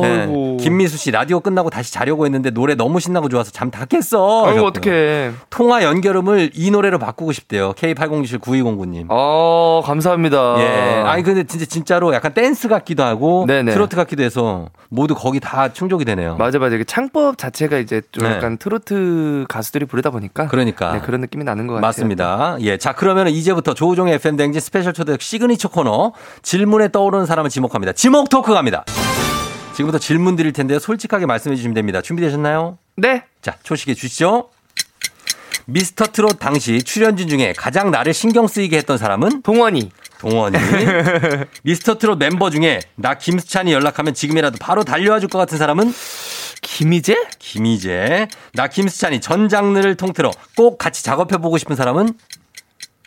네. 김미수 씨, 라디오 끝나고 다시 자려고 했는데 노래 너무 신나고 좋아서 잠 다 깼어. 아이고. 어떡해. 통화 연결음을 이 노래로 바꾸고 싶대요. K80679209님. 어, 감사합니다. 예. 아니 근데 진짜 진짜로 약간 댄스 같기도 하고 네네. 트로트 같기도 해서 모두 거기 다 충족이 되네요. 맞아, 맞아. 이게 창법 자체가 이제 좀 네. 약간 트로트 가수들이 부르다 보니까. 그러니까. 네, 그런 느낌이 나는 것 같아요. 맞습니다. 예. 자, 그러면 이제부터 조우종의 FM 댕진 special 초대석 시그니처 코너 질문에 떠오르는 사람을 지목합니다. 지목 토크 갑니다. 지금부터 질문 드릴 텐데요. 솔직하게 말씀해 주시면 됩니다. 준비되셨나요? 네. 자, 초식해 주시죠. 미스터 트롯 당시 출연진 중에 가장 나를 신경 쓰이게 했던 사람은? 동원이. 동원이. 미스터 트롯 멤버 중에 나 김수찬이 연락하면 지금이라도 바로 달려와 줄 것 같은 사람은? 김희재? 김희재. 나 김수찬이 전 장르를 통틀어 꼭 같이 작업해 보고 싶은 사람은?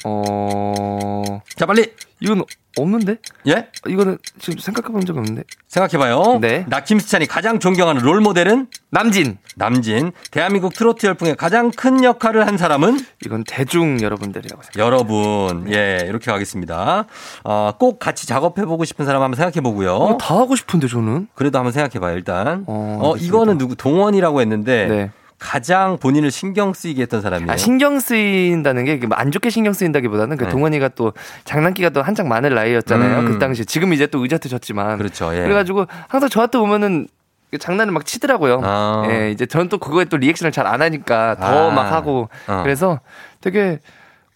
어. 자, 빨리. 이건 없는데? 예? 이거는 지금 생각해 본 적 없는데. 생각해봐요. 네. 나 김수찬이 가장 존경하는 롤 모델은? 남진. 남진. 대한민국 트로트 열풍에 가장 큰 역할을 한 사람은? 이건 대중 여러분들이라고 생각해요. 여러분. 예, 이렇게 가겠습니다. 어, 꼭 같이 작업해보고 싶은 사람 한번 생각해보고요. 어, 다 하고 싶은데 저는. 그래도 한번 생각해봐요, 일단. 어, 어. 이거는 누구, 동원이라고 했는데. 네. 가장 본인을 신경 쓰이게 했던 사람이에요. 아, 신경 쓰인다는 게 안 좋게 신경 쓰인다기보다는 그 네. 동원이가 또 장난기가 또 한창 많을 나이였잖아요. 음. 그 당시 지금 이제 또 의자트 졌지만 그렇죠. 예. 그래가지고 항상 저한테 오면은 장난을 막 치더라고요. 아. 예, 이제 저는 또 그거에 또 리액션을 잘 안 하니까 더 아. 막 하고 어. 그래서 되게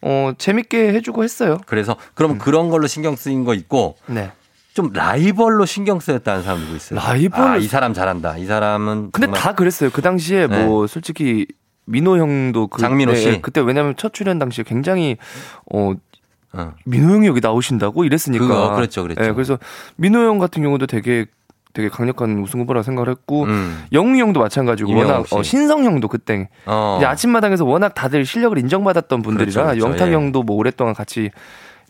어 재밌게 해주고 했어요. 그래서 그럼 그런 걸로 신경 쓰인 거 있고 네. 좀 라이벌로 신경 쓰였다는 사람 누구 있어요? 라이벌? 아, 이 사람 잘한다. 이 사람은 근데 정말- 다 그랬어요. 그 당시에 네. 뭐 솔직히 민호 형도 그 장민호 네, 씨? 그때 왜냐면 첫 출연 당시에 굉장히 어 어. 민호 형이 여기 나오신다고 이랬으니까. 그거, 그랬죠, 그랬죠. 네, 그래서 민호 형 같은 경우도 되게 되게 강력한 우승 후보라 생각을 했고 음. 영웅이 형도 마찬가지고 워낙 씨. 어, 신성 형도 그때 어. 이제 아침마당에서 워낙 다들 실력을 인정받았던 분들이라 그렇죠, 그렇죠. 영탁 예. 형도 뭐 오랫동안 같이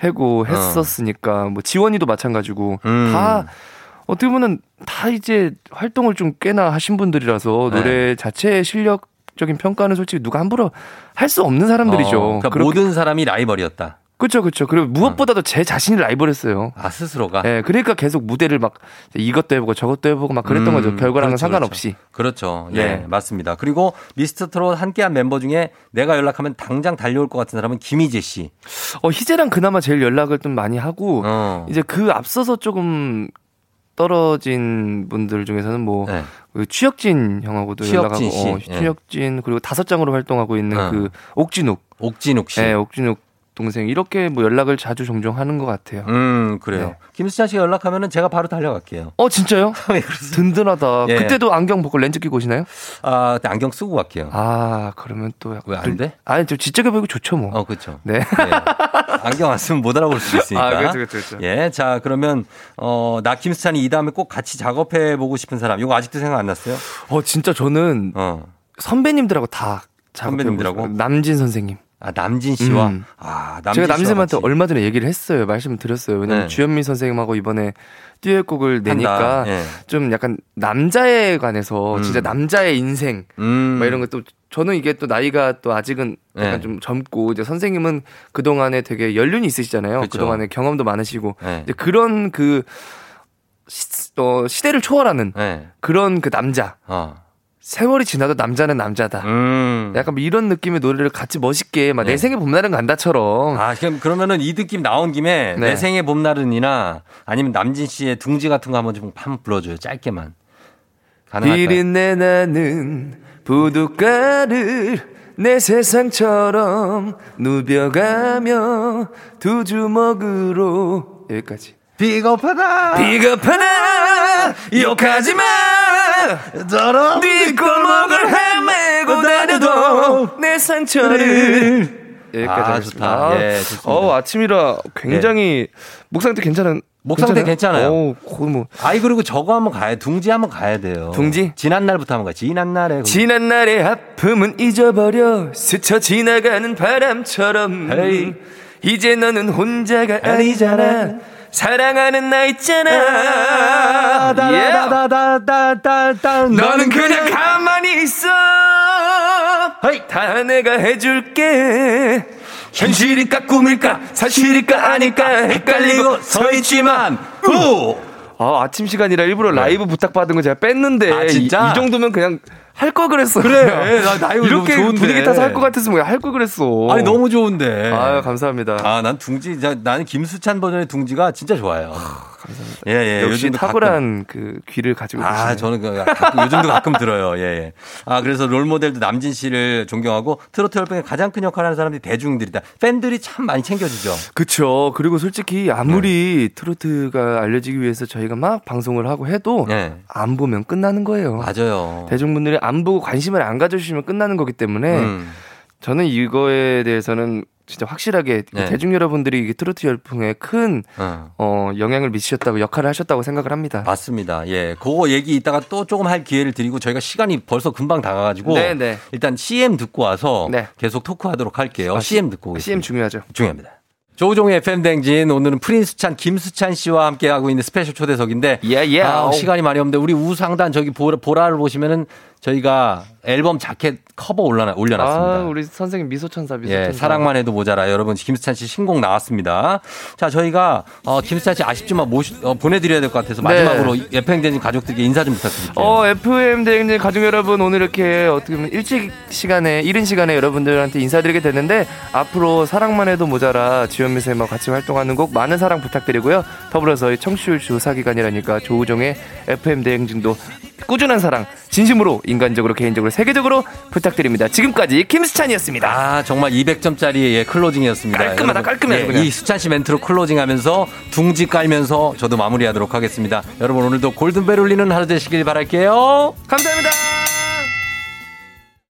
해고 했었으니까 뭐 지원이도 마찬가지고 음. 다 어떻게 보면 다 이제 활동을 좀 꽤나 하신 분들이라서 네. 노래 자체의 실력 적인 평가는 솔직히 누가 함부로 할 수 없는 사람들이죠. 어, 그러니까 모든 사람이 라이벌이었다. 그렇죠, 그렇죠. 그리고 무엇보다도 제 자신이 라이벌했어요. 아 스스로가. 예, 그러니까 계속 무대를 막 이것도 해보고 저것도 해보고 막 그랬던 음, 거죠. 별거랑은 그렇죠, 상관없이. 그렇죠. 예, 네. 맞습니다. 그리고 미스터 트롯 함께한 멤버 중에 내가 연락하면 당장 달려올 것 같은 사람은 김희재 씨. 어, 희재랑 그나마 제일 연락을 좀 많이 하고 어. 이제 그 앞서서 조금 떨어진 분들 중에서는 뭐 네. 그 취혁진 형하고도 취혁진 연락하고 씨. 어, 예. 취혁진 그리고 다섯 장으로 활동하고 있는 어. 그 옥진욱 옥진욱 씨. 네, 옥진욱 동생 이렇게 뭐 연락을 자주 종종 하는 것 같아요. 음, 그래요. 네. 김수찬 씨가 연락하면은 제가 바로 달려갈게요. 어 진짜요? 네, 든든하다. 예. 그때도 안경 벗고 렌즈 끼고 오시나요? 아, 그때 안경 쓰고 갈게요. 아 그러면 또 약간 왜안 돼? 아니 저 지적해 보이고 좋죠 뭐. 어, 그렇죠. 네. 안경 안 쓰면 못 알아볼 수 있으니까. 아, 그렇죠, 그렇죠, 그렇죠. 예, 자 그러면 어, 나 김수찬이 이 다음에 꼭 같이 작업해 보고 싶은 사람. 이거 아직도 생각 안 났어요? 어 진짜 저는 어. 선배님들하고 다 선배님들하고? 남진 선생님. 아 남진 씨와 음. 아 남진 제가 같이. 얼마 전에 얘기를 했어요. 말씀을 드렸어요. 왜냐면 네. 주현미 선생님하고 이번에 듀엣곡을 내니까. 예. 좀 약간 남자에 관해서 음. 진짜 남자의 인생 음. 막 이런 것도 저는 이게 또 나이가 또 아직은 약간 네. 좀 젊고 이제 선생님은 그 동안에 되게 연륜이 있으시잖아요. 그 동안에 경험도 많으시고 네. 이제 그런 그 시, 어, 시대를 초월하는 네. 그런 그 남자. 어. 세월이 지나도 남자는 남자다. 음. 약간 뭐 이런 느낌의 노래를 같이 멋있게 막 네. 내 생에 봄날은 간다처럼 아, 그럼 그러면은 이 느낌 나온 김에 네. 내 생의 봄날은이나 아니면 남진 씨의 둥지 같은 거 한번 좀 한번 불러줘요. 짧게만. 가능할까요? 비린내 나는 부둣가를 내 세상처럼 누벼가며 두 주먹으로 여기까지 비겁하다. 비겁하다 욕하지 마 더러 뒷골목을 헤매고 다녀도 내 상처를 여기까지 아. 좋다. 예, 좋습니다. 어, 아침이라 굉장히 목 상태 괜찮은 목 상태 괜찮아요. 오, 뭐 아이 그리고 저거 한번 가야 둥지 한번 가야 돼요. 둥지? 지난 날부터 한번 가. 지난 날에 지난 날의 아픔은 잊어버려 스쳐 지나가는 바람처럼 헤이. 이제 너는 혼자가 아니잖아 사랑하는 나 있잖아 다다다다다다 너는 그냥 가만히 있어 다 내가 해줄게 현실일까 꿈일까 사실일까 아닐까 헷갈리고 서 있지만 후! 아, 아침 시간이라 일부러 라이브 부탁받은 거 제가 뺐는데 아? 이, 이 정도면 그냥 할 거 그랬어. 그래. 나 라이브 이렇게 너무 좋은데. 분위기 타서 할 거 같았으면 할 거 그랬어. 아니 너무 좋은데. 아, 감사합니다. 아, 난 둥지, 자, 나는 김수찬 버전의 둥지가 진짜 좋아요. 감사합니다. 예, 예. 역시 탁월한 그 귀를 가지고 아, 계시네요. 저는 그 가끔, 요즘도 가끔 들어요. 예, 예. 아, 그래서 롤 모델도 남진 씨를 존경하고 트로트 열풍의 가장 큰 역할을 하는 사람들이 대중들이다. 팬들이 참 많이 챙겨주죠. 그쵸. 그리고 솔직히 아무리 네. 트로트가 알려지기 위해서 저희가 막 방송을 하고 해도 안 보면 끝나는 거예요. 네. 맞아요. 대중분들이 안 보고 관심을 안 가져주시면 끝나는 거기 때문에 음. 저는 이거에 대해서는 진짜 확실하게 그 네. 대중 여러분들이 이 트로트 열풍에 큰 어. 어, 영향을 미치셨다고 역할을 하셨다고 생각을 합니다. 맞습니다. 예. 그거 얘기 이따가 또 조금 할 기회를 드리고 저희가 시간이 벌써 금방 다가가지고 네네. 일단 CM 듣고 와서 네. 계속 토크하도록 할게요. 아, CM 듣고 오겠습니다. CM 중요하죠. 중요합니다. 조우종의 FM 댕진 오늘은 프린스찬 김수찬 씨와 함께 하고 있는 special 초대석인데 예, 예. 아, 시간이 많이 없는데 우리 우상단 저기 보라, 보라를 보시면은 저희가 앨범 자켓 커버 올라 올려놨습니다. 아, 우리 선생님 미소천사 미소천사. 예, 사랑만 해도 모자라. 여러분, 김수찬 씨 신곡 나왔습니다. 자, 저희가, 어, 김수찬 씨 아쉽지만 모시, 어, 보내드려야 될 것 같아서 네. 마지막으로 FM대행진 가족들께 인사 좀 부탁드릴게요. 어, FM 대행진 가족 여러분, 오늘 이렇게 어떻게 보면 일찍 시간에, 이른 시간에 여러분들한테 인사드리게 됐는데, 앞으로 사랑만 해도 모자라 주현미 쌤과 같이 활동하는 곡 많은 사랑 부탁드리고요. 더불어서 이 청취율 조사 기간이라니까 조우종의 FM 대행진도 꾸준한 사랑, 진심으로, 인간적으로, 개인적으로, 세계적으로 부탁드립니다. 지금까지 김수찬이었습니다. 아, 정말 200점짜리 예, closing이었습니다. 깔끔하다, 깔끔해요, 예. 이 수찬 씨 멘트로 closing 하면서 둥지 깔면서 저도 마무리하도록 하겠습니다. 여러분, 오늘도 골든벨 울리는 하루 되시길 바랄게요. 감사합니다.